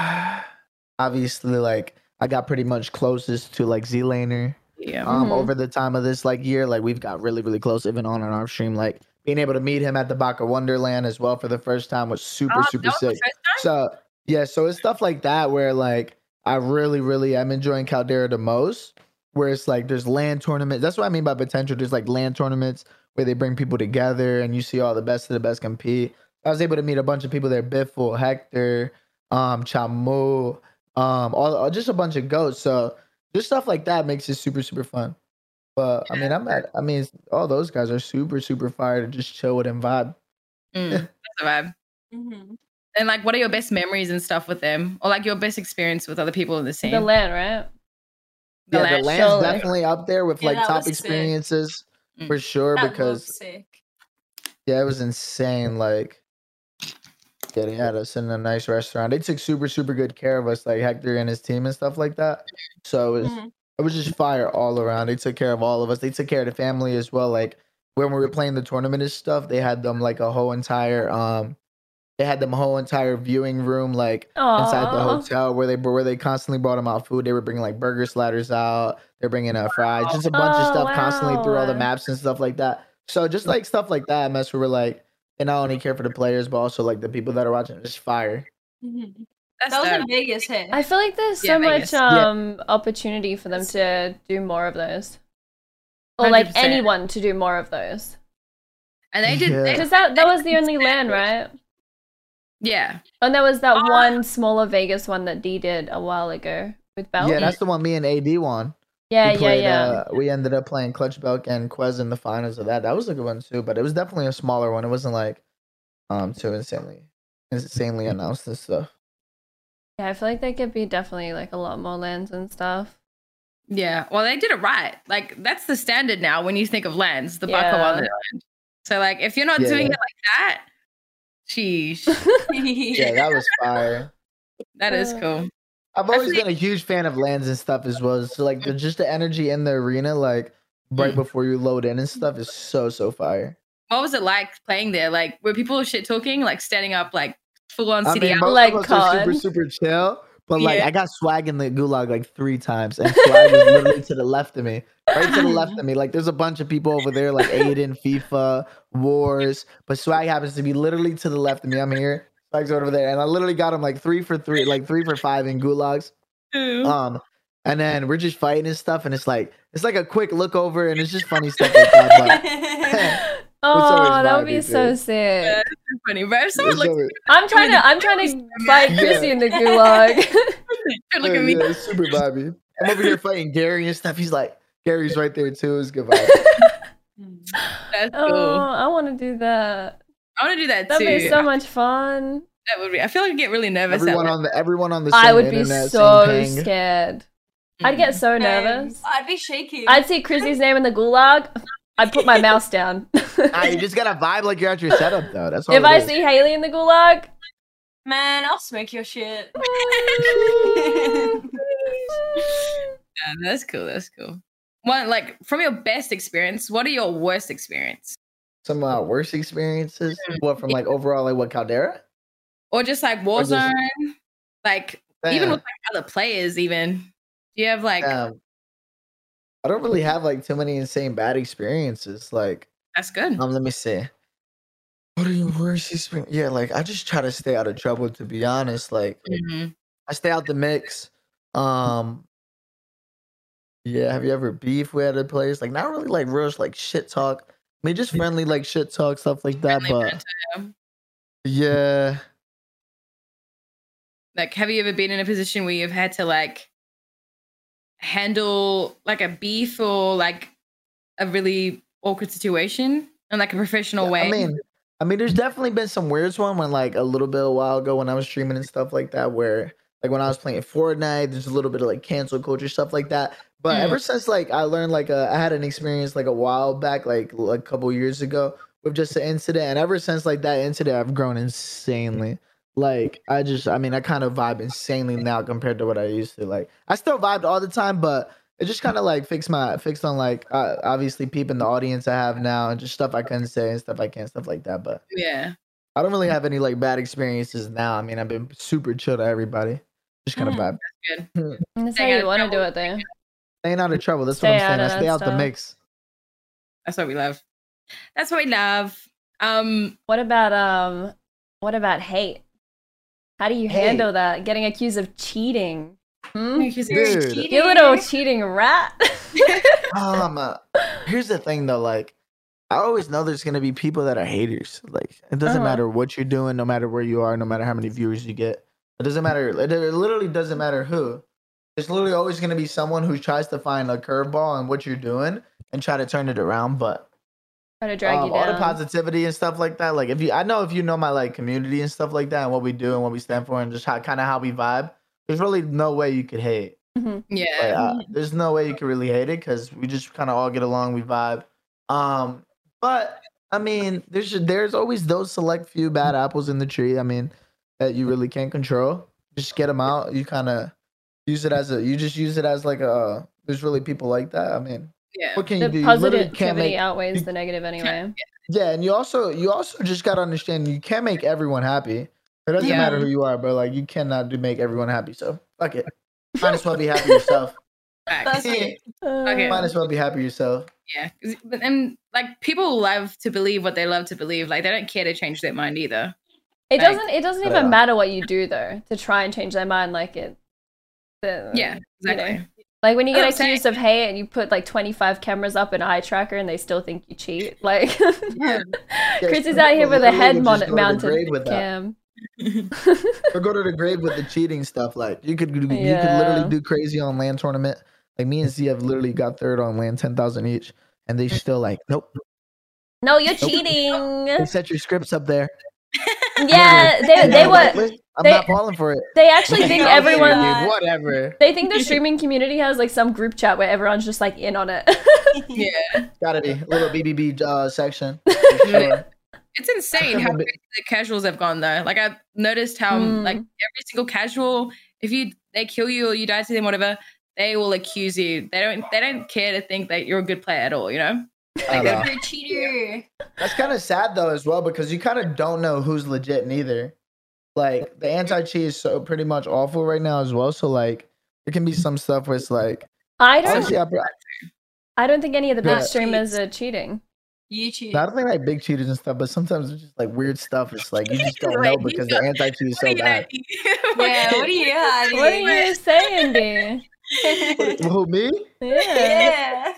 obviously, like, I got pretty much closest to like ZLaner.
Yeah.
um
Mhm.
over the time of this like year like we've got really really close even on our stream like being able to meet him at the Baka Wonderland as well for the first time was super
Oh,
super
that was the
sick. So yeah, so it's stuff like that where like I really, really am enjoying Caldera the most. Where it's like there's land tournaments. That's what I mean by potential. There's like land tournaments where they bring people together and you see all the best of the best compete. I was able to meet a bunch of people there, Biffle, Hector, um, Chamu, um, all, all- just a bunch of goats. So just stuff like that makes it super, super fun. But I mean, I'm at I mean all those guys are super, super fire to just chill with and vibe.
Mm, <laughs> that's a vibe.
Mhm.
And like, what are your best memories and stuff with them, or like your best experience with other people in the scene?
The land, right?
The
yeah,
land
the land's
show, like-
definitely up there with
Yeah,
like top
was sick.
experiences
Mm.
for sure
That
because
sick.
yeah, it was insane. Like, yeah, they had us in a nice restaurant. They took super super good care of us, like Hector and his team and stuff like that. So it was
Mhm.
it was just fire all around. They took care of all of us. They took care of the family as well. Like when we were playing the tournament and stuff, they had them like a whole entire um, they had the whole entire viewing room like inside the hotel where they where they constantly brought them out food. They were bringing like burger sliders out. They're bringing a fries, just a bunch of
Oh,
stuff constantly through all the maps and stuff like that. So just like stuff like that, mess where we're like, they not only care for the players but also like the people that are watching. Just fire.
Mhm.
That's
That was
dope.
in Vegas, hey.
I feel like there's
Yeah,
so much
Vegas.
Yeah.
um opportunity for them to do more of those, or like
100%.
anyone to do more of those.
and they did.
Yeah.
They,
Because that that was the only land, right?
Yeah.
And there was that
Ah.
one smaller Vegas one that D did a while ago with Bell.
Yeah, that's the one me and AD won.
yeah,
we
yeah,
played,
yeah.
Uh, we ended up playing Clutch Belk and Quez in the finals of that. That was a good one too, but it was definitely a smaller one. It wasn't like um too insanely insanely announced and stuff.
yeah, I feel like there could be definitely like a lot more lands and stuff.
Yeah. Well, they did it right. Like that's the standard now when you think of lands, the Baka
Yeah.
Wonderland. So like, if you're not
Yeah,
doing
yeah.
it like that, sheesh, <laughs>
Yeah, that was fire.
that is
Uh,
cool.
I've always been a huge fan of lands and stuff as well. So like the, just the energy in the arena, like right
Mm.
before you load in and stuff, is so so fire.
What was it like playing there? Like, were people shit talking, like standing up, like full on
I mean, most
Like
of us are super super chill, but like
Yeah.
I got swag in the gulag like three times, and swag was literally to the left of me, right to the left <laughs> of me. Like there's a bunch of people over there, like Aiden, FIFA, Wars, but swag happens to be literally to the left of me. I'm here, swag's over there, and I literally got him like three for three, like three for five in gulags.
Ooh.
Um, and then we're just fighting and stuff, and it's like it's like a quick look over, and it's just funny stuff like that. <laughs> <laughs>
oh, that would be
vibey,
so
dude.
sick.
Yeah. funny, bro. If
But
someone
it's
looks
always-
I'm trying to. I'm trying to fight
Yeah.
Qrissy in the gulag. <laughs>
look at me.
yeah, it's super vibey. I'm over here fighting Gary and stuff. He's like, Gary's right there too. It's good vibe.
That's
oh,
cool.
I want to do that.
I want to do that too.
That'd be so <laughs> much fun.
that would be. I feel like I get really nervous.
everyone on the everyone on the
I would be so
same ping.
scared. Mm. I'd get so nervous.
I'd be shaking.
I'd see Qrissy's name in the gulag. I'd put my <laughs> mouse down.
Nah, you just gotta vibe like you're at your setup though. That's all.
if I
is.
see Haley in the gulag,
Man, I'll smoke your shit.
Oh, <laughs> yeah, that's cool. That's cool. One like from your best experience, what are your worst experience?
some of our worst experiences. What from like overall like what Caldera?
Or just like
Or just-
Warzone? like even with like other players, even. Do you have like
Um, I don't really have like too many insane bad experiences. Like,
that's good.
um, let me see. What are your worst experience? Yeah, like I just try to stay out of trouble. To be honest, like
Mhm.
I stay out the mix. Um, yeah. Have you ever beef with other players? Like not really like real like shit talk. I mean, just friendly like shit talk stuff like that.
Friendly
but
yeah.
yeah,
Like, have you ever been in a position where you've had to like handle like a beef or like a really awkward situation in like a professional way?
I mean, I mean, there's definitely been some weird one when like a little bit a while ago when I was streaming and stuff like that, where like when I was playing Fortnite, there's a little bit of like cancel culture stuff like that. But
Mm.
ever since like I learned like uh, I had an experience like a while back, like like a couple years ago, with just an incident, and ever since like that incident, I've grown insanely. Like I just, I mean, I kind of vibe insanely now compared to what I used to. Like I still vibed all the time, but it just kind of like fixed my fixed on like uh, obviously peeping the audience I have now and just stuff I couldn't say and stuff I can't stuff like that. But
yeah.
I don't really have any like bad experiences now. I mean, I've been super chill to everybody. Just kind of
Mhm.
vibe.
Good.
that's how
Staying
you want to do
trouble.
it, though.
Staying out of trouble. That's
Stay
what I'm saying. I stay
that
out the mix.
That's what we love. That's what we love. Um,
What about um? What about hate? How do you
Hate.
handle that? Getting accused of cheating? Hmm?
because you're
Dude.
You little cheating rat. <laughs>
Um, uh, here's the thing though, like I always know there's gonna be people that are haters. Like it doesn't
Uh-huh.
matter what you're doing, no matter where you are, no matter how many viewers you get. It doesn't matter. It, it literally doesn't matter who. There's literally always gonna be someone who tries to find a curveball in what you're doing and try to turn it around. But
Try to drag
um,
you
all the positivity and stuff like that. Like if you, I know if you know my like community and stuff like that, and what we do and what we stand for, and just how kind of how we vibe. There's really no way you could hate. Like,
yeah.
uh, there's no way you could really hate it because we just kind of all get along, we vibe. Um, but I mean, there's there's always those select few bad apples in the tree. I mean, that you really can't control. Just get them out. You kind of use it as a. You just use it as like a. There's really people like that. I mean,
Yeah.
what can you
the
do? You literally can't
positivity
make.
outweighs
you-
the negative anyway.
Yeah, and you also you also just gotta understand you can't make everyone happy. It doesn't
Yeah.
matter who you are, but like you cannot do make everyone happy. So fuck it. Might as well be happy yourself.
Facts.
That's <laughs> it.
Okay.
Might as well be happy yourself.
Yeah, But and like people love to believe what they love to believe. Like they don't care to change their mind either.
It
Like-
doesn't. It doesn't
Yeah.
even matter what you do though to try and change their mind. Like it. the-
Yeah. Exactly.
Like when you get
what I'm saying.
accused of hate and you put like 25 cameras up an eye tracker and they still think you cheat. <laughs> Like
Yeah.
Chris is out here with a head
literally
mon-
just go to the
mounted
grave with
cam. <laughs> <laughs>
Or go to the grave with the cheating stuff. Like you could, you could literally do crazy on land tournament. Like me and Z have literally got third on land, ten thousand each, and they still like, nope.
no, you're
Nope.
cheating.
They set your scripts up there. <laughs>
Yeah, they they
I'm
were.
like, I'm
they-
not falling for it.
They actually think <laughs>
Okay,
everyone.
dude, whatever.
They think the <laughs> streaming community has like some group chat where everyone's just like in on it.
Yeah.
Gotta be a little BBB uh, section. sure.
It's insane how the casuals have gone though. Like I've noticed how
Mm.
like every single casual, if you they kill you or you die to them, whatever, they will accuse you. They don't they don't care to think that you're a good player at all, you know?
I know.
You're a cheater.
That's kind of sad though as well because you kind of don't know who's legit neither. Like the anti cheat is so pretty much awful right now as well. So like there can be some stuff where it's like
I don't.
honestly, I,
I don't think any of the big
Yeah.
streamers are cheating.
You cheat.
I don't think like big cheaters and stuff, but sometimes it's just like weird stuff. It's like you just <laughs> don't know because the anti cheat is <laughs> so bad. <laughs>
yeah, what are you?
What are you saying, D? <laughs>
Who me?
Yeah.
yeah.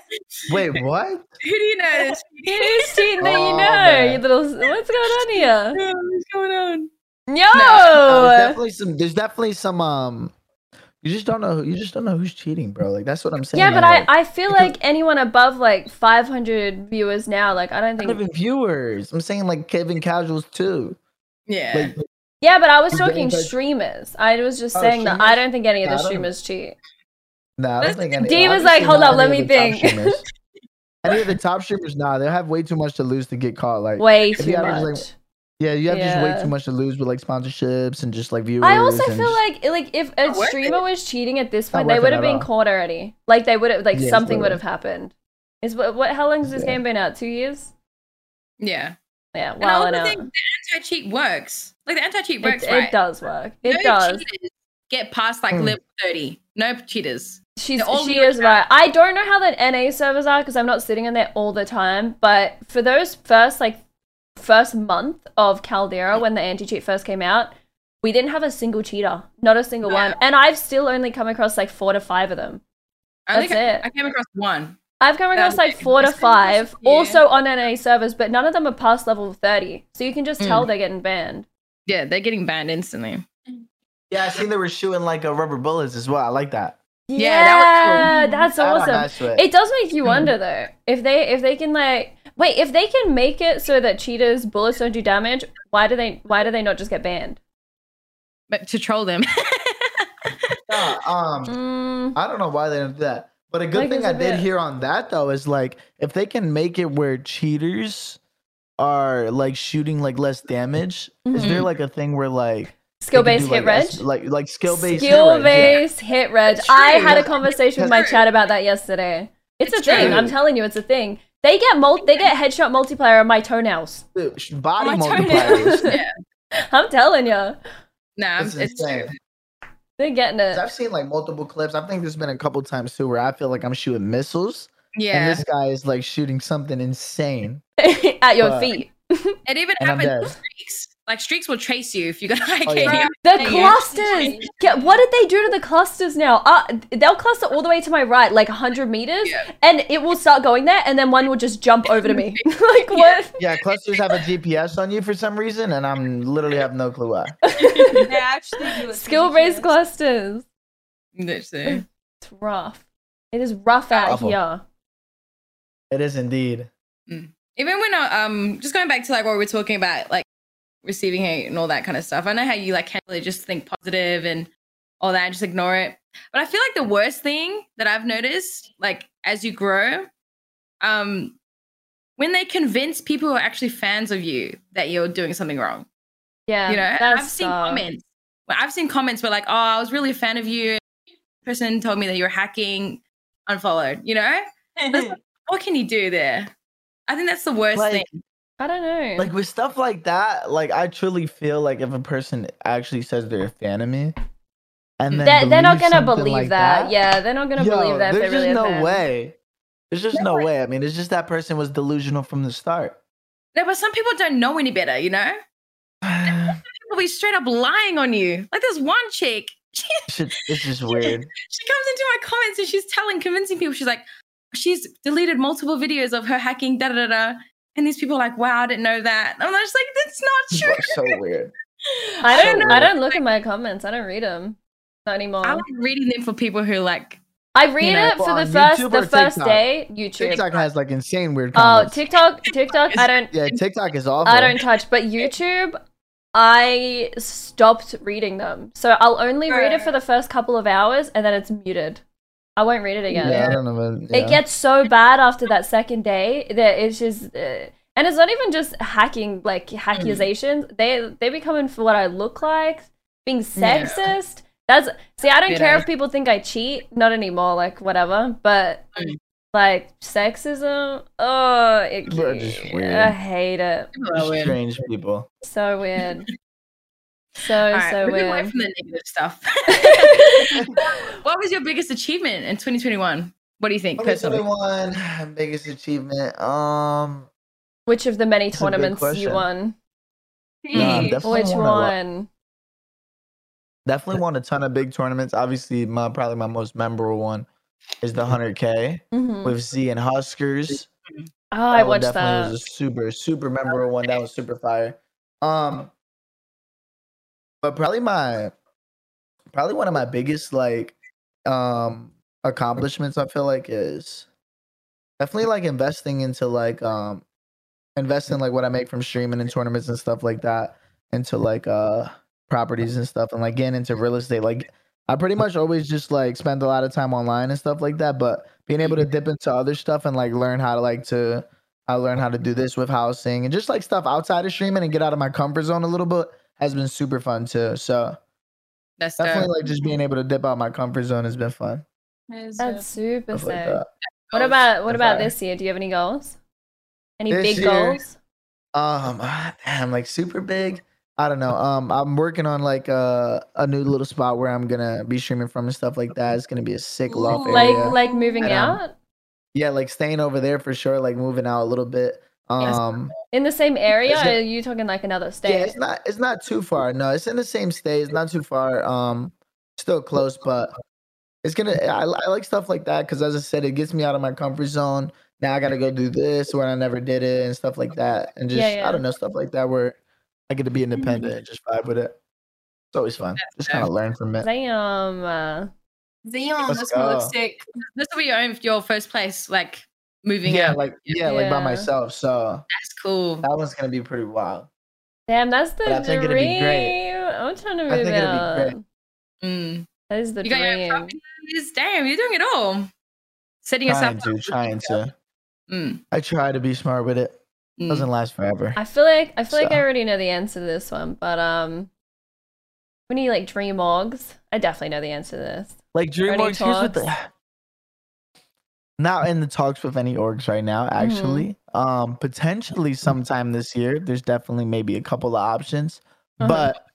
Wait, what?
Who do you know? <laughs> is
Who's cheating that you
Oh,
know?
man.
You little. What's going on here? <laughs>
cheating? What's going on?
Yo.
No, there's definitely some. There's definitely some. Um, you just don't know. Who, you just don't know who's cheating, bro. Like that's what I'm saying.
yeah, but
like,
I, I feel
because-
like anyone above like 500 viewers now, like I don't
not
think.
even viewers. I'm saying like Kevin casuals too.
Yeah.
Like
Yeah, but I was talking streamers. I was just
Oh,
saying that I don't think any of the streamers cheat.
Nah, I don't
That's-
think any.
D was like, "Hold up, let me
of the top
think."
streamers. <laughs> any of the top streamers, nah, they'll have way too much to lose to get caught. Like,
Way too
you average,
much.
like, yeah, you have just way too much to lose with like sponsorships and just like viewers.
I also feel
just-
like like if a
Not worth
streamer was cheating at this point, they would have been
all.
caught already. Like they would have like
Yes,
something would have happened. Is what what? How long has this
Yeah.
game been out? Two years?
Yeah.
Yeah.
And
Well,
I
I
also think the anti cheat works. Like the anti cheat works,
it
right?
does work. It
no
does.
cheaters get past like
Mm.
level 30. No cheaters.
She's
all
she
really
is right. I don't know how the NA servers are because I'm not sitting in there all the time. But for those first like first month of Caldera when the anti cheat first came out, we didn't have a single cheater, not a single
No.
one. And I've still only come across like four to five of them.
I only
That's
ca-
it.
I came across one.
I've come across like four to five,
Yeah.
also on NA servers, but none of them are past level thirty. So you can just tell
Mm.
they're getting banned.
Yeah, they're getting banned instantly.
yeah, I seen they were shooting like uh, rubber bullets as well. I like that.
Yeah, that was cool.
That's awesome.
mess it.
It does make you wonder though, if they if they can like wait, if they can make it so that cheaters bullets don't do damage, why do they why do they not just get banned?
But to troll them. <laughs>
Yeah, um,
Mm,
I don't know why they don't do that. But a good
Like,
thing I did
bit-
hear on that though is like if they can make it where cheaters are like shooting like less damage, is there
Mhm.
like a thing where like
skill
they can
based
do,
hit
like,
reg.
S- like like skill based
Skill based hit reg.
It's
I had a conversation with my <laughs> chat about that yesterday. It's,
It's
a thing. I'm telling you, it's a thing. They get mul- they get headshot multiplayer on my toenails.
body
My
multipliers. <laughs>
yeah. <laughs>
I'm telling you.
Nah,
It's
it's, it's
insane.
true.
They're getting it
I've seen like multiple clips. I think there's been a couple times too where I feel like I'm shooting missiles, Yeah. and
Yeah.
this guy is like shooting something insane.
at your
But-
feet.
It even
And I'm
happens
dead.
with streaks. Like streaks will chase you if you go <laughs> like
Oh, yeah.
The
Yeah.
clusters. Get what did they do to the clusters now? Uh, they'll cluster all the way to my right, like 100 meters,
Yeah.
and it will start going there, and then one will just jump over to me. <laughs> <laughs> like what?
Yeah, clusters have a GPS on you for some reason, and I'm literally have no clue why.
They actually do.
Skill-based clusters.
Literally.
It's rough. It is rough out
Awful.
here.
It is indeed.
Even when I, um just going back to like what we were talking about, like receiving hate and all that kind of stuff. I know how you like can't really just think positive and all that, just ignore it. But I feel like the worst thing that I've noticed, like as you grow, um, when they convince people who are actually fans of you that you're doing something wrong.
Yeah,
you know, I've seen
uh,
comments. Well, I've seen comments where like, oh, I was really a fan of you. Person told me that you're hacking, unfollowed. You know, <laughs> what can you do there? I think that's the worst
Like,
thing.
I don't know.
Like with stuff like that, like I truly feel like if a person actually says they're a fan of me, and then
they're, they're not gonna believe
like
that. Yeah, they're not gonna
yo,
believe that
There's
they're really
just no way. There's just no way. I mean, it's just that person was delusional from the start.
No, but some people don't know any better. You know, Some <sighs> people be straight up lying on you. Like there's one chick. <laughs> She,
it's just weird.
she comes into my comments and she's telling, convincing people. She's like, she's deleted multiple videos of her hacking. Da da da. And these people are like, wow, I didn't know that. I'm just like, that's not true.
so weird. <laughs>
I don't. I
weird.
don't look at my comments. I don't read them. Not anymore.
I like reading them for people who like
I read
know,
it for the first
YouTube
the first
TikTok?
day. YouTube.
TikTok has like insane weird
Oh. TikTok. <laughs> TikTok. I don't.
yeah, TikTok is awful.
I don't touch. But YouTube, I stopped reading them. So I'll only read it for the first couple of hours, and then it's muted. I won't read it again.
Yeah, I don't know. But,
It gets so bad after that second day that it's just, uh, and it's not even just hacking like accusations. They they be coming for what I look like, being
Yeah. <laughs>
sexist. That's see, I don't
You
care
know.
if people think I cheat. Not anymore. Like whatever. But
Mm.
like sexism. Oh, it,
People are just weird.
I hate it.
people
strange people.
So weird. <laughs> So
All right,
so
moving away from the negative stuff. <laughs> <laughs> what was your biggest achievement in 2021? What do you think personally?
2021 biggest achievement. Um,
Which of the many
That's a good
tournaments you won?
no, I'm
Hey,
definitely
Which
won
one?
Definitely won a ton of big tournaments. Obviously, my probably my most memorable one is the 100K
Mhm.
with Z and Huskerrs.
Oh, I
That one
watched
definitely
that.
was a super super memorable one. That was super fire. Um, but probably my probably one of my biggest like um accomplishments. I feel like is definitely like investing into like um investing like what I make from streaming and tournaments and stuff like that into like uh properties and stuff and like getting into real estate. Like I pretty much always just like spend a lot of time online and stuff like that, but being able to dip into other stuff and like learn how to like to I learn how to do this with housing and just like stuff outside of streaming and get out of my comfort zone a little bit has been super fun too. So
That's
definitely
dope.
like just being able to dip out my comfort zone has been fun.
That's super
Stuff like
sick.
that.
What about what about this year? Do you have any goals? Any
This
big
year-
goals?
Um, ah, damn, like super big. I don't know. Um, I'm working on like a a new little spot where I'm gonna be streaming from and stuff like that. It's gonna be a sick loft
Like
area.
like moving
And, um,
out
yeah, like staying over there for sure. Like moving out a little bit.
Yes.
Um,
in the same area?
Is
Or
it-
are you talking like another state?
yeah, it's not it's not too far. No, it's in the same state. It's not too far. Um, still close, but it's gonna. I, I like stuff like that because, as I said, it gets me out of my comfort zone. Now I got to go do this where I never did it and stuff like that, and just
Yeah, yeah.
I don't know stuff like that where I get to be independent and just vibe with it. It's always fun. Just kind of learn from it.
Damn. Uh,
Zion,
Let's
that's my
go.
lipstick.
This will be your, your first place, like moving
Yeah,
out.
like yeah, like by myself. So
That's cool.
that one's gonna be pretty wild.
damn, that's the
But I think it'd be great.
dream. I'm trying to
I
move
think it'd be
out.
great.
Mm.
That is the
You got your
dream.
Damn, you're doing it all. Setting
Trying
yourself
to, trying to.
Mm.
I try to be smart with it.
Mm.
Doesn't last forever.
I feel like I feel like I already know the answer to this one, but um, when you like dream orgs, I definitely know the answer to this.
Like
any
DreamWorks, here's what the
talks?
Not in the talks with any orgs right now.
Mm-hmm.
Actually, um, potentially sometime this year. There's definitely maybe a couple of options,
Uh-huh.
but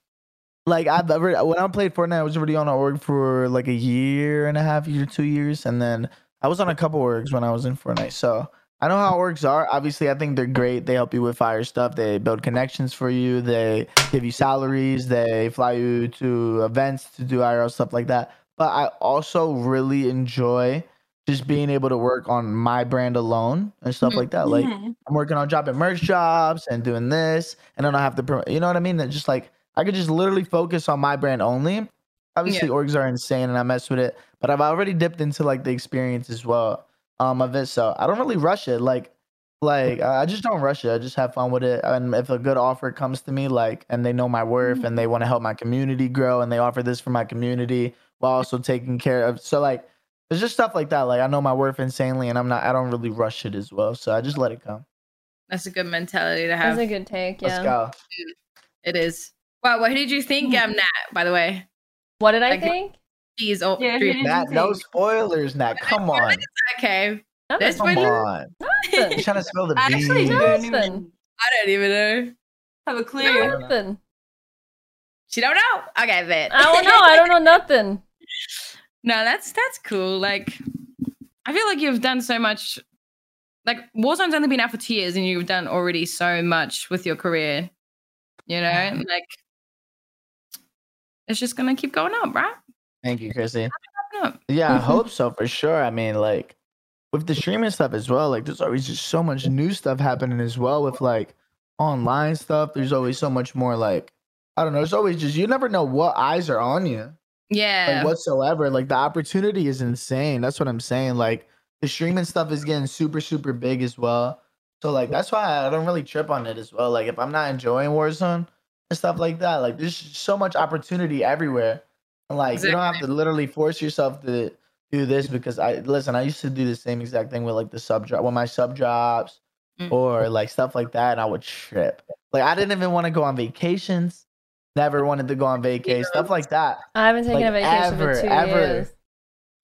like I've ever when I played Fortnite, I was already on an org for like a year and a half, year, two years, and then I was on a couple orgs when I was in Fortnite. So I know how orgs are. Obviously, I think they're great. They help you with fire stuff. They build connections for you. They give you salaries. They fly you to events to do IRL stuff like that. But I also really enjoy just being able to work on my brand alone and stuff
Mhm.
like that. Like
Mhm.
I'm working on dropping merch jobs and doing this, and then I don't have to, you know what I mean? That just like I could just literally focus on my brand only. Obviously, orgs are insane, and I mess with it, but I've already dipped into like the experience as well um of it, so I don't really rush it. Like, like I I just don't rush it. I just have fun with it, and if a good offer comes to me, like, and they know my worth, and they want to help my community grow, and they offer this for my community while also taking care of, so like. There's just stuff like that. Like I know my worth insanely, and I'm not. I don't really rush it as well. So I just let it come.
That's a good mentality to have.
That's a good take. Yeah.
Let's
Yeah.
go.
It is. Wow, what did you think, um, <laughs> Nat? By the way,
What did I
Like-
think?
he's all
Yeah,
three-
who
Nat, no spoilers, Nat. Come on.
okay.
Nothing.
There's
Come
spoilers?
on.
Nothing.
You're trying to spill the <laughs>
I actually
beans.
don't
Nothing.
even
I don't even know.
have a clue.
Nothing.
She don't know. Okay, bet.
I don't know. I don't know <laughs> nothing.
No, that's that's cool. Like, I feel like you've done so much. Like, Warzone's only been out for two years, and you've done already so much with your career. You know, like it's just gonna keep going up, right?
Thank you,
Qrissy.
Yeah, I hope so <laughs> for sure. I mean, like with the streaming stuff as well, like there's always just so much new stuff happening as well with like online stuff. There's always so much more like I don't know, it's always just you never know what eyes are on you.
Yeah.
Like whatsoever. Like the opportunity is insane. That's what I'm saying. Like the streaming stuff is getting super, super big as well. So like that's why I don't really trip on it as well. Like if I'm not enjoying Warzone and stuff like that, like there's so much opportunity everywhere. And like you don't have to literally force yourself to do this because I listen, I used to do the same exact thing with like the sub job with my sub jobs
Mm.
or like stuff like that, and I would trip. Like I didn't even want to go on vacations. Never wanted to go on vacation, stuff like that.
I haven't taken
Like,
a vacation
ever,
for two
ever.
years.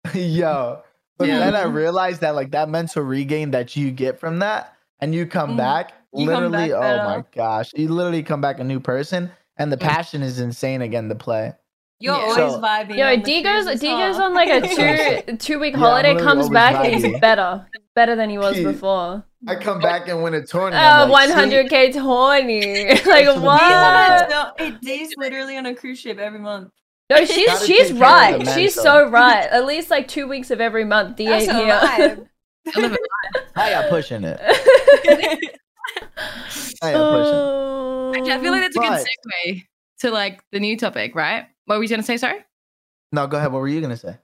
<laughs>
Yo. But
Yeah.
then I realized that like that mental regain that you get from that and you come
Mhm.
back
You come
literally
back
oh my gosh. You literally come back a new person and the
Mm.
passion is insane again to play.
You're
Yeah.
always
So-
vibing.
Yo,
on the
D goes D goes on <laughs> like a <laughs> two two week holiday,
literally
comes
always
back and he's better. He's better than he was
Key.
before.
I come back and win a tournament.
Uh,
like,
hundred K twenty. <laughs> like
what I'm
D's on
what?
a- no, hey, D's literally on a cruise ship every month.
No, she's she's
take care of
right. She's so right. At least like two weeks of every month, D
That's
ain't here. <laughs>
I live
I got pushing it. I got pushing.
Oh. <laughs>
Actually, I feel like that's a good segue to like the new topic, right? What were you gonna say? Sorry.
No, go ahead. What were you gonna say?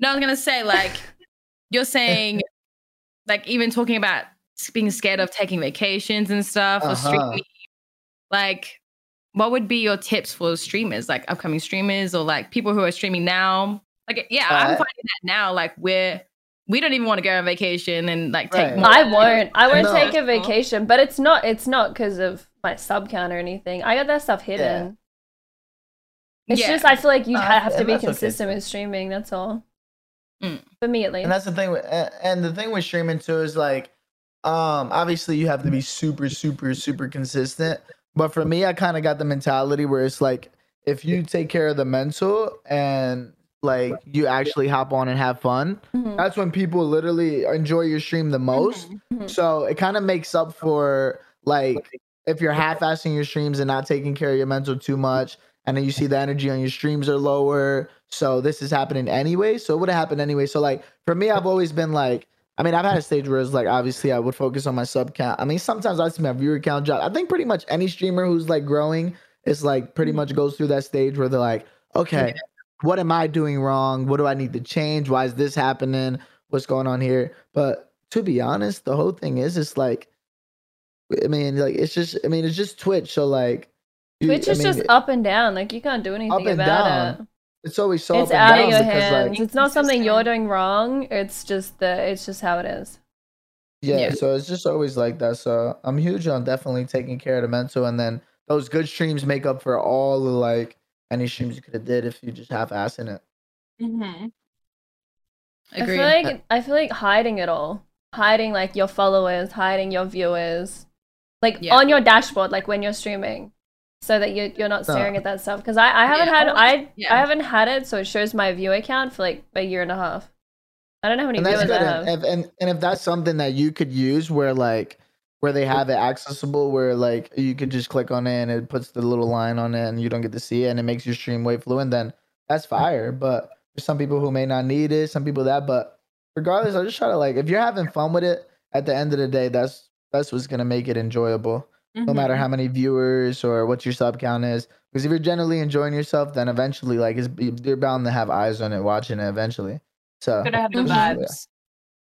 No, I was gonna say like you're saying, like even talking about being scared of taking vacations and stuff or
Uh-huh.
streaming. Like, what would be your tips for streamers, like upcoming streamers or like people who are streaming now? Like, yeah, I'm finding that now. Like, we're we don't even want to go on vacation and like take.
Right.
more-
I won't. I won't
No.
take a vacation, but it's not. It's not because of my sub count or anything. I got that stuff hidden. It's
Yeah.
just I feel like you
Uh,
have to be
that's okay,
consistent with streaming. That's all.
Mm.
For me at least.
And that's the thing with and the thing with streaming too is like um obviously you have to be super super super consistent. But for me I kind of got the mentality where it's like if you take care of the mental and like you actually hop on and have fun,
Mhm.
that's when people literally enjoy your stream the most.
Mhm.
Mhm.
So it kind of makes up for like if you're half-assing your streams and not taking care of your mental too much, and then you see the energy on your streams are lower. So this is happening anyway. So it would have happened anyway. So like for me, I've always been like, I mean, I've had a stage where it's like obviously I would focus on my sub count. I mean, sometimes I see my viewer count drop. I think pretty much any streamer who's like growing is like pretty much goes through that stage where they're like, okay, what am I doing wrong? What do I need to change? Why is this happening? What's going on here? But to be honest, the whole thing is it's like I mean, like it's just I mean, it's just Twitch. So like you-
Twitch
I
is
mean,
just up and down. Like you can't do anything
and
about
down.
it.
it's always so
it's
up and
out of your
because,
hands.
like,
it's not something you're doing wrong. It's just the. It's just how it is.
yeah,
Yeah.
so it's just always like that. So I'm huge on definitely taking care of the mental and then those good streams make up for all the like any streams you could have did if you just half assing it.
Mhm.
Agree.
I feel like I feel like hiding it all, hiding like your followers, hiding your viewers, like
Yeah.
on your dashboard, like when you're streaming. So that you're you're not
No.
staring at that stuff. Because I, I haven't
Yeah,
had I
yeah.
I haven't had it, so it shows my viewer count for like a year and a half. I don't know how many
and that's
viewers. I have.
And, and and if that's something that you could use, where like where they have it accessible, where like you could just click on it and it puts the little line on it, and you don't get to see it, and it makes your stream way fluent, then that's fire. But there's some people who may not need it, some people that. But regardless, I just try to like if you're having fun with it. At the end of the day, that's that's what's gonna make it enjoyable. No
Mm-hmm.
matter how many viewers or what your sub count is. Because if you're generally enjoying yourself, then eventually, like, it's, you're bound to have eyes on it, watching it eventually. So,
gonna have the vibes.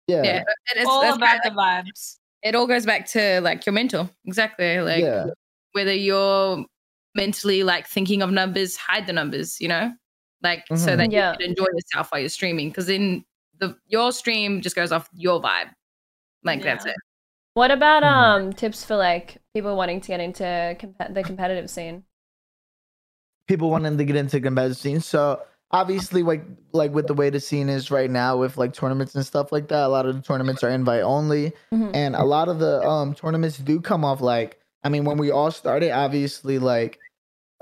yeah,
Yeah, and it's,
All
that's
about
why,
the vibes.
it all goes back to like your mental. Exactly. Like
yeah,
whether you're mentally like thinking of numbers, hide the numbers, you know? Like so
Mhm.
that
Yeah.
you can enjoy yourself while you're streaming. Because then the your stream just goes off your vibe. Like that's it.
What about
Mhm.
um tips for like people wanting to get into comp- the competitive scene?
people wanting to get into competitive scene. So, obviously, like, like with the way the scene is right now, with like tournaments and stuff like that, a lot of the tournaments are invite only.
Mhm.
and a lot of the um tournaments do come off like i mean when we all started obviously like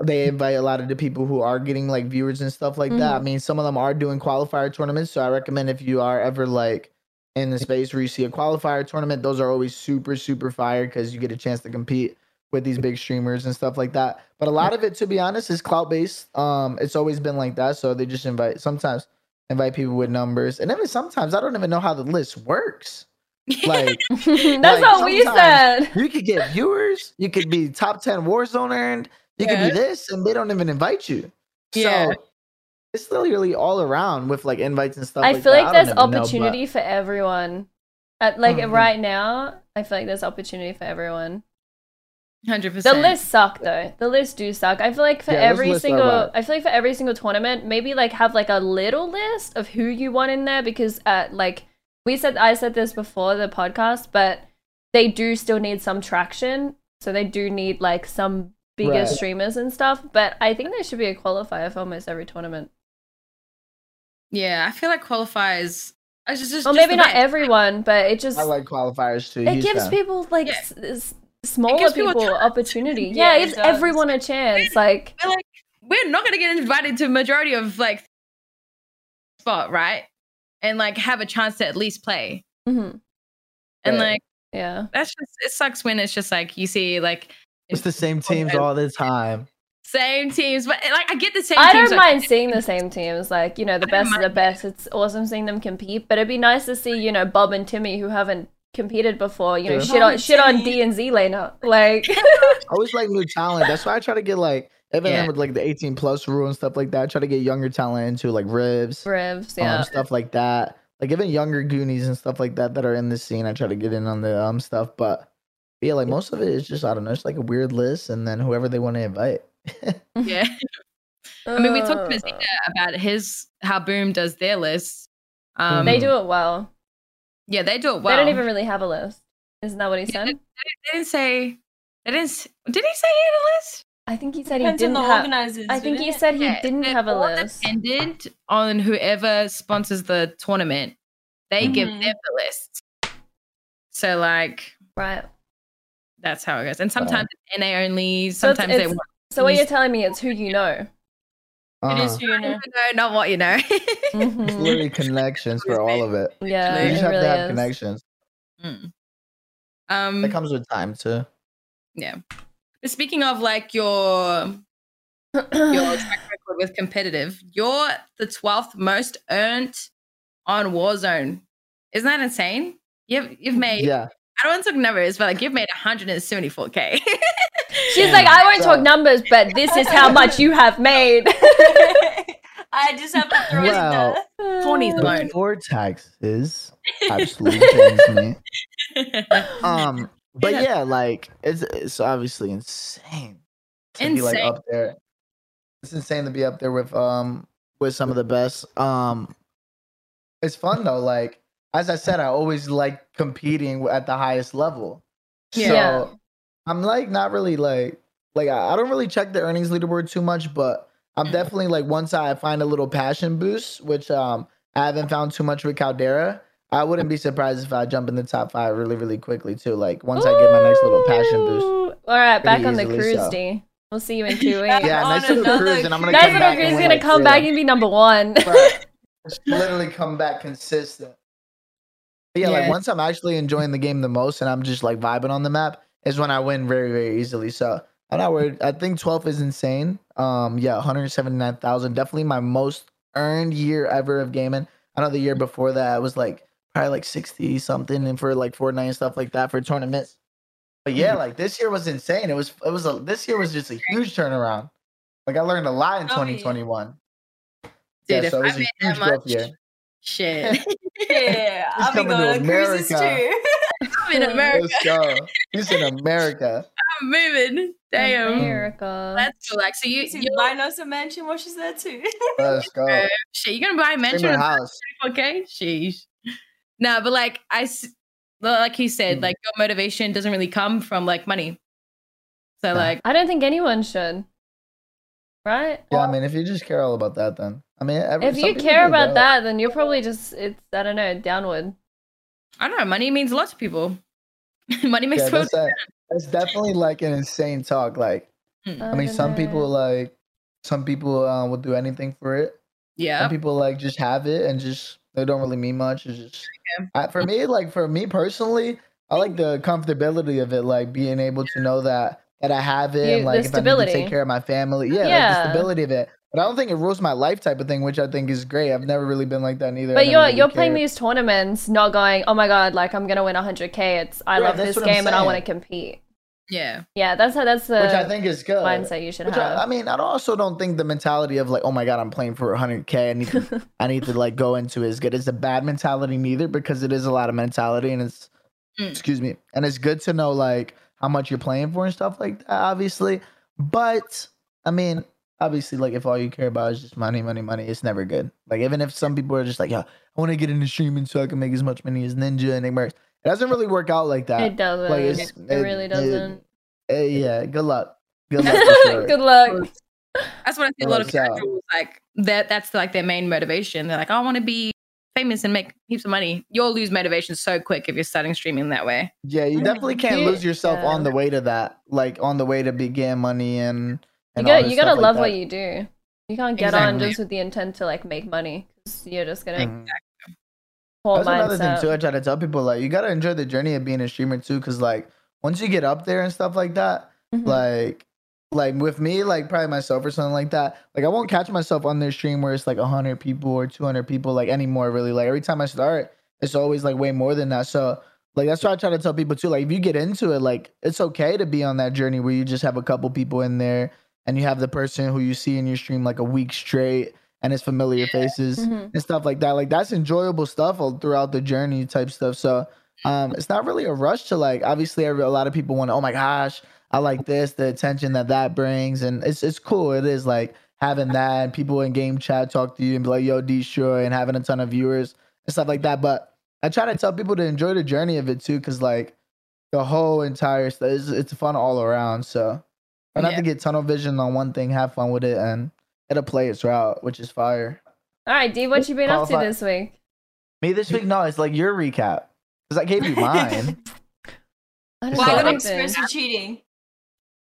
they invite a lot of the people who are getting like viewers and stuff like that i mean some of them are doing qualifier tournaments so i recommend if you are ever like in the space where you see a qualifier tournament those are always super super fire because you get a chance to compete with these big streamers and stuff like that but a lot of it to be honest is clout based um it's always been like that so they just invite sometimes invite people with numbers and even sometimes i don't even know how the list works <laughs> like
That's
Like,
what we said.
you could get viewers, you could be top 10 Warzone earned, you could be this, and they don't even invite you.
Yeah.
So it's literally all around with like invites and stuff.
I
like
feel
that.
like
don't
there's
even know, but-
opportunity for everyone. At like
Mhm.
right now, I feel like there's opportunity for everyone.
Hundred percent.
The
percent.
lists suck though. The lists do suck. I feel like for
Yeah,
every single. I feel like for every single tournament, maybe like have like a little list of who you want in there because at like we said I said this before the podcast, but they do still need some traction. So they do need like some bigger
Right.
streamers and stuff. But I think there should be a qualifier for almost every tournament.
Yeah, I feel like qualifiers. It's just, just
Or
just
maybe not everyone, but it just
I like qualifiers too.
it gives
fan.
people like
Yeah.
s- s- smaller
people
people, opportunity.
Yeah,
Yeah,
it
it gives
does.
everyone a chance. Like
We're like we're not gonna get invited to majority of like spot, right? And like have a chance to at least play.
mhm,
And
Right.
like
yeah.
that's just it sucks when it's just like you see like
It's the same teams all the time.
Same teams, but like I get the same
I
teams.
don't
like-
mind seeing the same teams. Like, you know, the
I
best of the
mind
best. It's awesome seeing them compete. But it'd be nice to see, you know, Bob and Timmy who haven't competed before, you know,
True.
shit on shit on D and ZLaner. Like <laughs>
I always like new talent. That's why I try to get like even
Yeah.
with like the 18 plus rule and stuff like that. I try to get younger talent into like ribs,
Rivs,
um,
yeah.
stuff like that. Like even younger Goonies and stuff like that that are in the scene. I try to get in on the um stuff, but yeah, like most of it is just I don't know, it's like a weird list, and then whoever they want to invite. <laughs>
Yeah. <laughs> I mean we talked to
Uh,
Zeta about his how Boom does their list. Um
They do it well.
yeah, they do it well.
They don't even really have a list. Isn't that what he
Yeah,
said?
they didn't say they didn't did he say he had a list?
I think he said he
Depends on
didn't
the
have
organizers.
I think he
it?
said he
Yeah,
didn't
they're
have a
all
list.
Dependent on whoever sponsors the tournament, they give
Mhm.
them the list. So like
Right.
that's how it goes. And sometimes it's NA only.
So it's-
Sometimes they
it's-
want.
So what
He's-
you're telling me it's who you know.
It
Uh-huh.
is who you know.
No, not what you know. <laughs>
It's
Mhm.
literally connections for all of it.
Yeah,
you
it
just have
really
to have
is.
connections.
Mm. Um,
That comes with time too.
yeah. But Speaking of like your your <clears throat> track record with competitive, you're the twelfth most earned on Warzone. Isn't that insane? You've you've made
Yeah.
I don't want to talk numbers, but like you've made 174k. <laughs>
She's
Yeah.
like, I won't talk numbers, but this is how much you have made. <laughs>
I just have to throw
Well,
it in
Tony's
But
alone.
Before taxes, <laughs> absolutely pains <laughs> me. Um, but
Yeah.
yeah, like it's it's obviously insane to be like up there. It's insane to be up there with um with some of the best. Um, it's fun though. Like as I said, I always like competing at the highest level.
Yeah.
So
Yeah.
I'm like not really like like I I don't really check the earnings leaderboard too much, but I'm
Mhm.
definitely like once I find a little passion boost, which um I haven't found too much with Caldera. I wouldn't be surprised if I jump in the top five really, really quickly too. Like once I get my next little passion boost.
All right, back
Pretty
on the cruise,
so.
D. We'll see you in <laughs> two weeks.
Yeah,
On
nice little
another
cruise, and I'm gonna
Nice
come
little
back.
Chris
and
is gonna
like,
come back and be number one.
Right. <laughs> Just literally come back consistent. But yeah,
Yeah.
like once I'm actually enjoying the game the most, and I'm just like vibing on the map, is when I win very very easily. So I'm not worried. I think 12 is insane. Um, yeah, 179,000, definitely my most earned year ever of gaming. I know the year before that was like probably like 60 something, and for like Fortnite and stuff like that for tournaments. But yeah, like this year was insane. It was it was a this year was just a huge turnaround. Like I learned a lot in
Oh,
2021.
Dude,
yeah, so it
I
was a
made that
huge growth year.
shit. <laughs> <laughs>
Yeah, I'll be
coming to
going on cruises
America.
too. <laughs>
I'm in America.
Let's go. He's in America. <laughs>
I'm moving. Damn.
America.
That's cool. Like, so you,
See,
you
buying us a mansion while she's there too. <laughs>
Let's go.
shit, you're gonna buy a mansion
Streamer
in
house. <laughs>
okay? Sheesh. No, but like I, like he said,
Mm.
like your motivation doesn't really come from like money. So
Nah.
like,
I don't think anyone should. Right?
Yeah, I mean, if you just care all about that, then I mean, every,
If you care about that, then you're probably just it's I don't know, downward.
I don't know, money means a lot to people. <laughs> money makes
yeah, that's, a, that's definitely like an insane talk. Like, I mean,
don't
some
know.
people like, some people uh, will do anything for it.
Yeah,
Some people like just have it and just they don't really mean much. It's just
Yeah.
I, for me, like for me personally, I like the comfortability of it, like being able to know that that I have it
You-
and like
the
if I need to take care of my family, yeah, like
Yeah.
the stability of it. But I don't think it rules my life type of thing, which I think is great. I've never really been like that neither.
But you're
really
you're playing these tournaments, not going, oh my god, like I'm gonna win 100k. It's I
Yeah,
love this game and I want to compete.
yeah,
Yeah, that's how that's the
which I think is good.
mindset you should
Which
have.
I, I mean, I also don't think the mentality of like, oh my god, I'm playing for 100k. I need to, <laughs> I need to like go into it as good. It's a bad mentality neither because it is a lot of mentality and it's,
Mm.
excuse me, and it's good to know like how much you're playing for and stuff like that. Obviously, but I mean, obviously, like if all you care about is just money, money, money, it's never good. Like even if some people are just like, yeah, I want to get into streaming so I can make as much money as Ninja and Nick It doesn't really work out like that.
it doesn't.
like,
it,
it's-
really doesn't.
Eh, yeah, good luck. Good luck sure. <laughs>
Good luck.
that's what I see. A lot of
Works out.
casuals like that. That's like their main motivation. They're like, I want to be famous and make heaps of money. You'll lose motivation so quick if you're starting streaming that way.
Yeah, you definitely can't lose yourself
yeah.
on the way to that. Like on the way to begin money and
You got you gotta
stuff like
love what you do. You can't get on just with the intent to like make money because you're just gonna
Mhm.
poor
That's another thing too. I try to tell people like you gotta enjoy the journey of being a streamer too, because like once you get up there and stuff like that,
Mhm.
like like with me, like probably myself or something like that. Like I won't catch myself on their stream where it's like hundred people or two hundred people like anymore. Really, like every time I start, it's always like way more than that. So like that's why I try to tell people too. Like if you get into it, like it's okay to be on that journey where you just have a couple people in there and you have the person who you see in your stream like a week straight and it's familiar faces
Mhm.
and stuff like that. Like that's enjoyable stuff all throughout the journey type stuff. So um it's not really a rush to like obviously a lot of people want to oh my gosh I like this the attention that that brings and it's it's cool it is like having that and people in game chat talk to you and be like yo D destroy and having a ton of viewers and stuff like that but I try to tell people to enjoy the journey of it too because like the whole entire stuff is it's fun all around so try not
Yeah.
to get tunnel vision on one thing have fun with it and it'll play its route which is fire
All right, D, what you been up to this week?
me this week no it's like your recap because I gave you <laughs> mine.
I
Well,
know
I
Why got
anything.
exposed for cheating?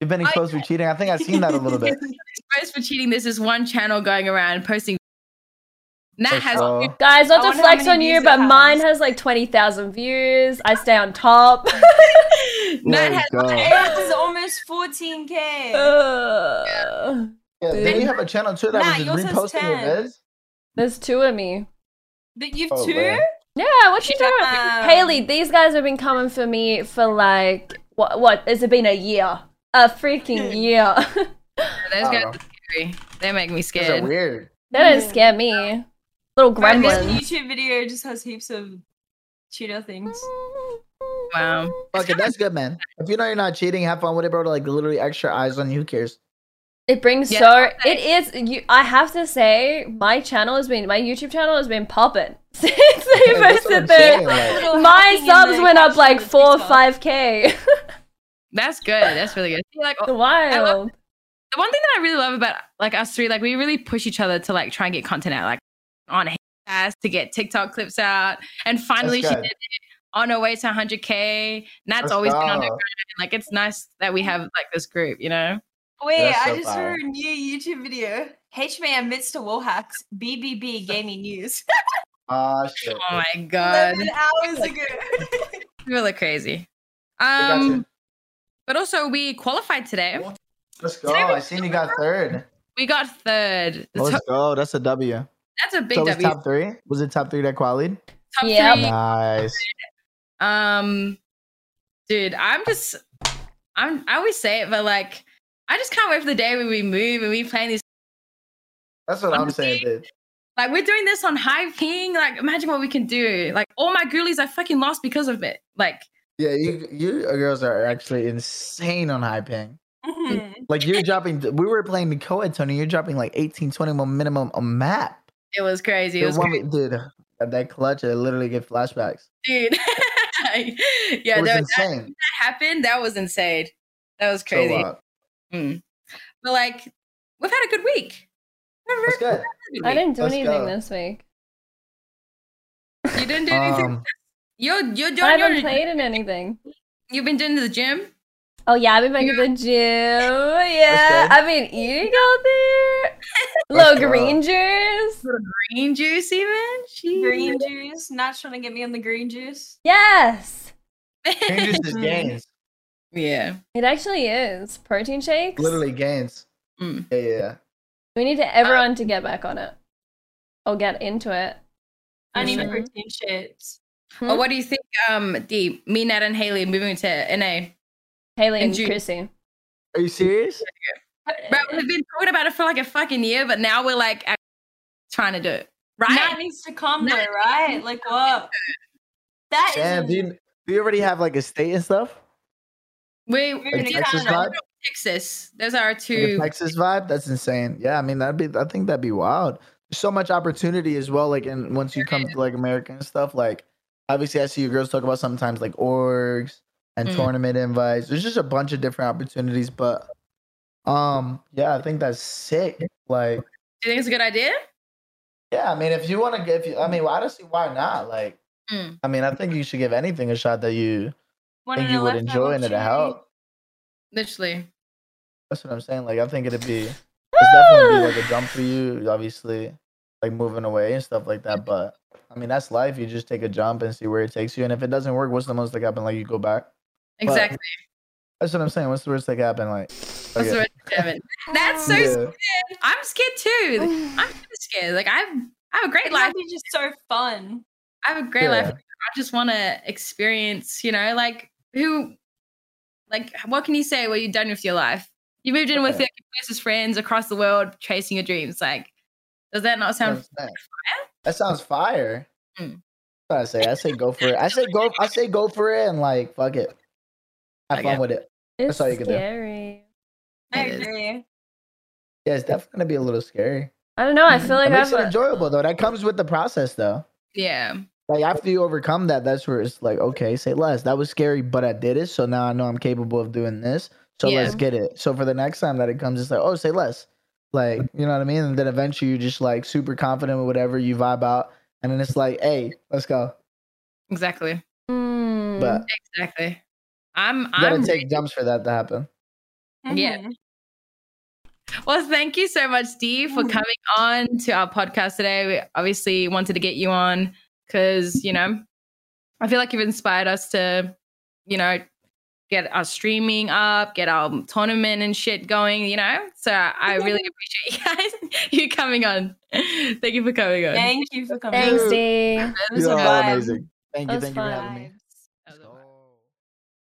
You've been exposed for <laughs> cheating. I think I've seen that a little bit.
Exposed for cheating. This is one channel going around posting. Nat has
sure.
Guys, not
I
to
wonder how
flex on you, but
has.
mine has like 20,000 views. I stay on top. <laughs> <laughs>
Nat
Let's
has
go.
Almost 14k.
Ugh. <sighs>
Yeah, then you have a channel too that
Nah,
was
yours
just
has
reposting your
10.
There's two of me.
But you've
Oh,
two?
man.
Yeah, what you doing?
Damn.
Haley, these guys have been coming for me for like what? What has it been a year? A freaking <laughs> year.
Those
I
guys
don't
are scary. They make me
These are
scared.
weird.
they don't scare me. Little
Right, this. YouTube video just has heaps of cheater things.
Wow.
Okay, that's good, man. If you know you're not cheating, have fun with it, bro. Like literally extra eyes on you. Who cares?
It brings
Yeah,
so it is you I have to say my channel has been my YouTube channel has been popping <laughs> since they
Yeah, that's what
posted
I'm
there.
saying, like- <laughs>
My subs went up like four or five K. <laughs>
That's good. That's really good. See, like,
Wild.
the one thing that I really love about like us three, like we really push each other to like try and get content out, like on ass to get TikTok clips out, and finally she did it on her way to 100k. Nat's
Let's
always been on her
go.
grind. Like it's nice that we have like this group, you know.
Wait,
so
I just saw
fire.
a new YouTube video. Hmay admits to wall hacks. BBB gaming news. <laughs>
Ah, shit.
Oh my god.
11 hours ago. <laughs>
People are crazy.
I got you.
Um but also we qualified today.
Let's go. I seen you got third.
We got third. The
Let's
top-
go. That's a W.
that's a big
so it was
W.
top three? Was it top three that qualified?
Top
Yep.
three.
Nice.
Um, dude, I'm just, I'm, I always say it, but like, I just can't wait for the day when we move and we playing these.
That's what I'm saying, dude.
Like, we're doing this on high ping. Like, imagine what we can do. Like, all my ghoulies I fucking lost because of it. Like,
Yeah, you you girls are actually insane on high ping.
Mhm.
Like you're dropping. We were playing the co-ed Tony. You're dropping like 18, 20 minimum a map.
It was crazy. It
The
was
one
crazy.
dude, that- that clutch, I literally get flashbacks.
dude. <laughs>
It
yeah,
was
that, that happened. That was insane. That was
So,
crazy.
uh,
Mm. But like, we've had a good week. We've had a
that's good.
good
I didn't do
Let's
anything
go.
this week.
You didn't do anything.
Um,
you're you're
I
doing
haven't
your,
played in anything.
You've been doing the gym.
Oh yeah, I've been back to the gym. <laughs> Yeah. I've been eating out there.
Let's
Little
go.
green juice.
Green juice, even. Jeez.
green juice. Not trying to get me on the green juice.
Yes,
green juice is <laughs> gains.
yeah.
it actually is. Protein shakes.
Literally gains.
Mm.
Yeah, yeah, yeah.
We need to everyone to get back on it. Or get into it.
I need
Mhm.
protein shakes.
Hmm?
Well, what do you think, um, D, me, Nat, and Haley moving to NA?
Haley and
and.
Qrissy.
Are you serious?
Bro, we've been talking about it for like a fucking year, but now we're like trying to do it. Right?
That needs to come
Nat
though, right? Like what? That is
Damn,
a-
do you, do you already have like a state and stuff?
we,
We're
we
gonna
did
get
Texas
on
vibe?
Texas. Those are our
Like
two.
Texas vibe? That's insane. Yeah, I mean that'd be I think that'd be wild. There's so much opportunity as well. Like and once you come to like America and stuff, like obviously I see you girls talk about sometimes like orgs and
Mm.
tournament invites. There's just a bunch of different opportunities, but um yeah, I think that's sick. Like,
Do you think it's a good idea?
yeah, I mean if you wanna give you I mean well, I why not. Like
Mm.
I mean I think you should give anything a shot that you
One
think you would enjoy and it'll help.
Literally.
That's what I'm saying. Like I think it'd be it's definitely be like a jump for you, obviously, like moving away and stuff like that. But I mean, that's life. You just take a jump and see where it takes you. And if it doesn't work, what's the most that happen? Like you go back.
Exactly.
That's what I'm saying. What's the worst that can happen? Like
That's
okay.
what Kevin. <laughs> That's so
Yeah.
scared. I'm scared too. I'm <sighs> scared. Like I've I have a great
It
life.
It's just so fun.
I have a great
Yeah.
life. I just want to experience, you know, like who, like, what can you say? What you've done with your life? You moved in with
Yeah.
your closest friends across the world, chasing your dreams. Like, does that not
That's what I'm
sound?
That sounds fire.
Mm.
That's what I say. I say go for it. I say go. I say go for it and like fuck it. Have
Okay.
fun with it.
It's
all you can do.
scary.
I
It is.
agree.
Yeah, it's definitely gonna be a little scary.
I don't know. I feel like
it makes
I've
it enjoyable though. That comes with the process though.
Yeah,
Like after you overcome that, that's where it's like, okay, say less. That was scary, but I did it, so now I know I'm capable of doing this. So
Yeah.
let's get it. So for the next time that it comes, it's like, oh, say less. Like, you know what I mean? And then eventually you're just like super confident with whatever you vibe out. And then it's like, hey, let's go.
exactly,
Mm.
But
exactly. I'm, I'm
you gotta
I'm.
take jumps for that to happen.
Yeah.
Mhm.
well, thank you so much, Dee, for
Mhm.
coming on to our podcast today. We obviously wanted to get you on because you know, I feel like you've inspired us to, you know, get our streaming up, get our tournament and shit going, you know? So I really appreciate <laughs> you guys you coming on. Thank you for coming on.
Thank you for coming. On.
Thanks,
Dude.
D.
It was
You're all amazing. Thank you.
That's
Thank you for having me.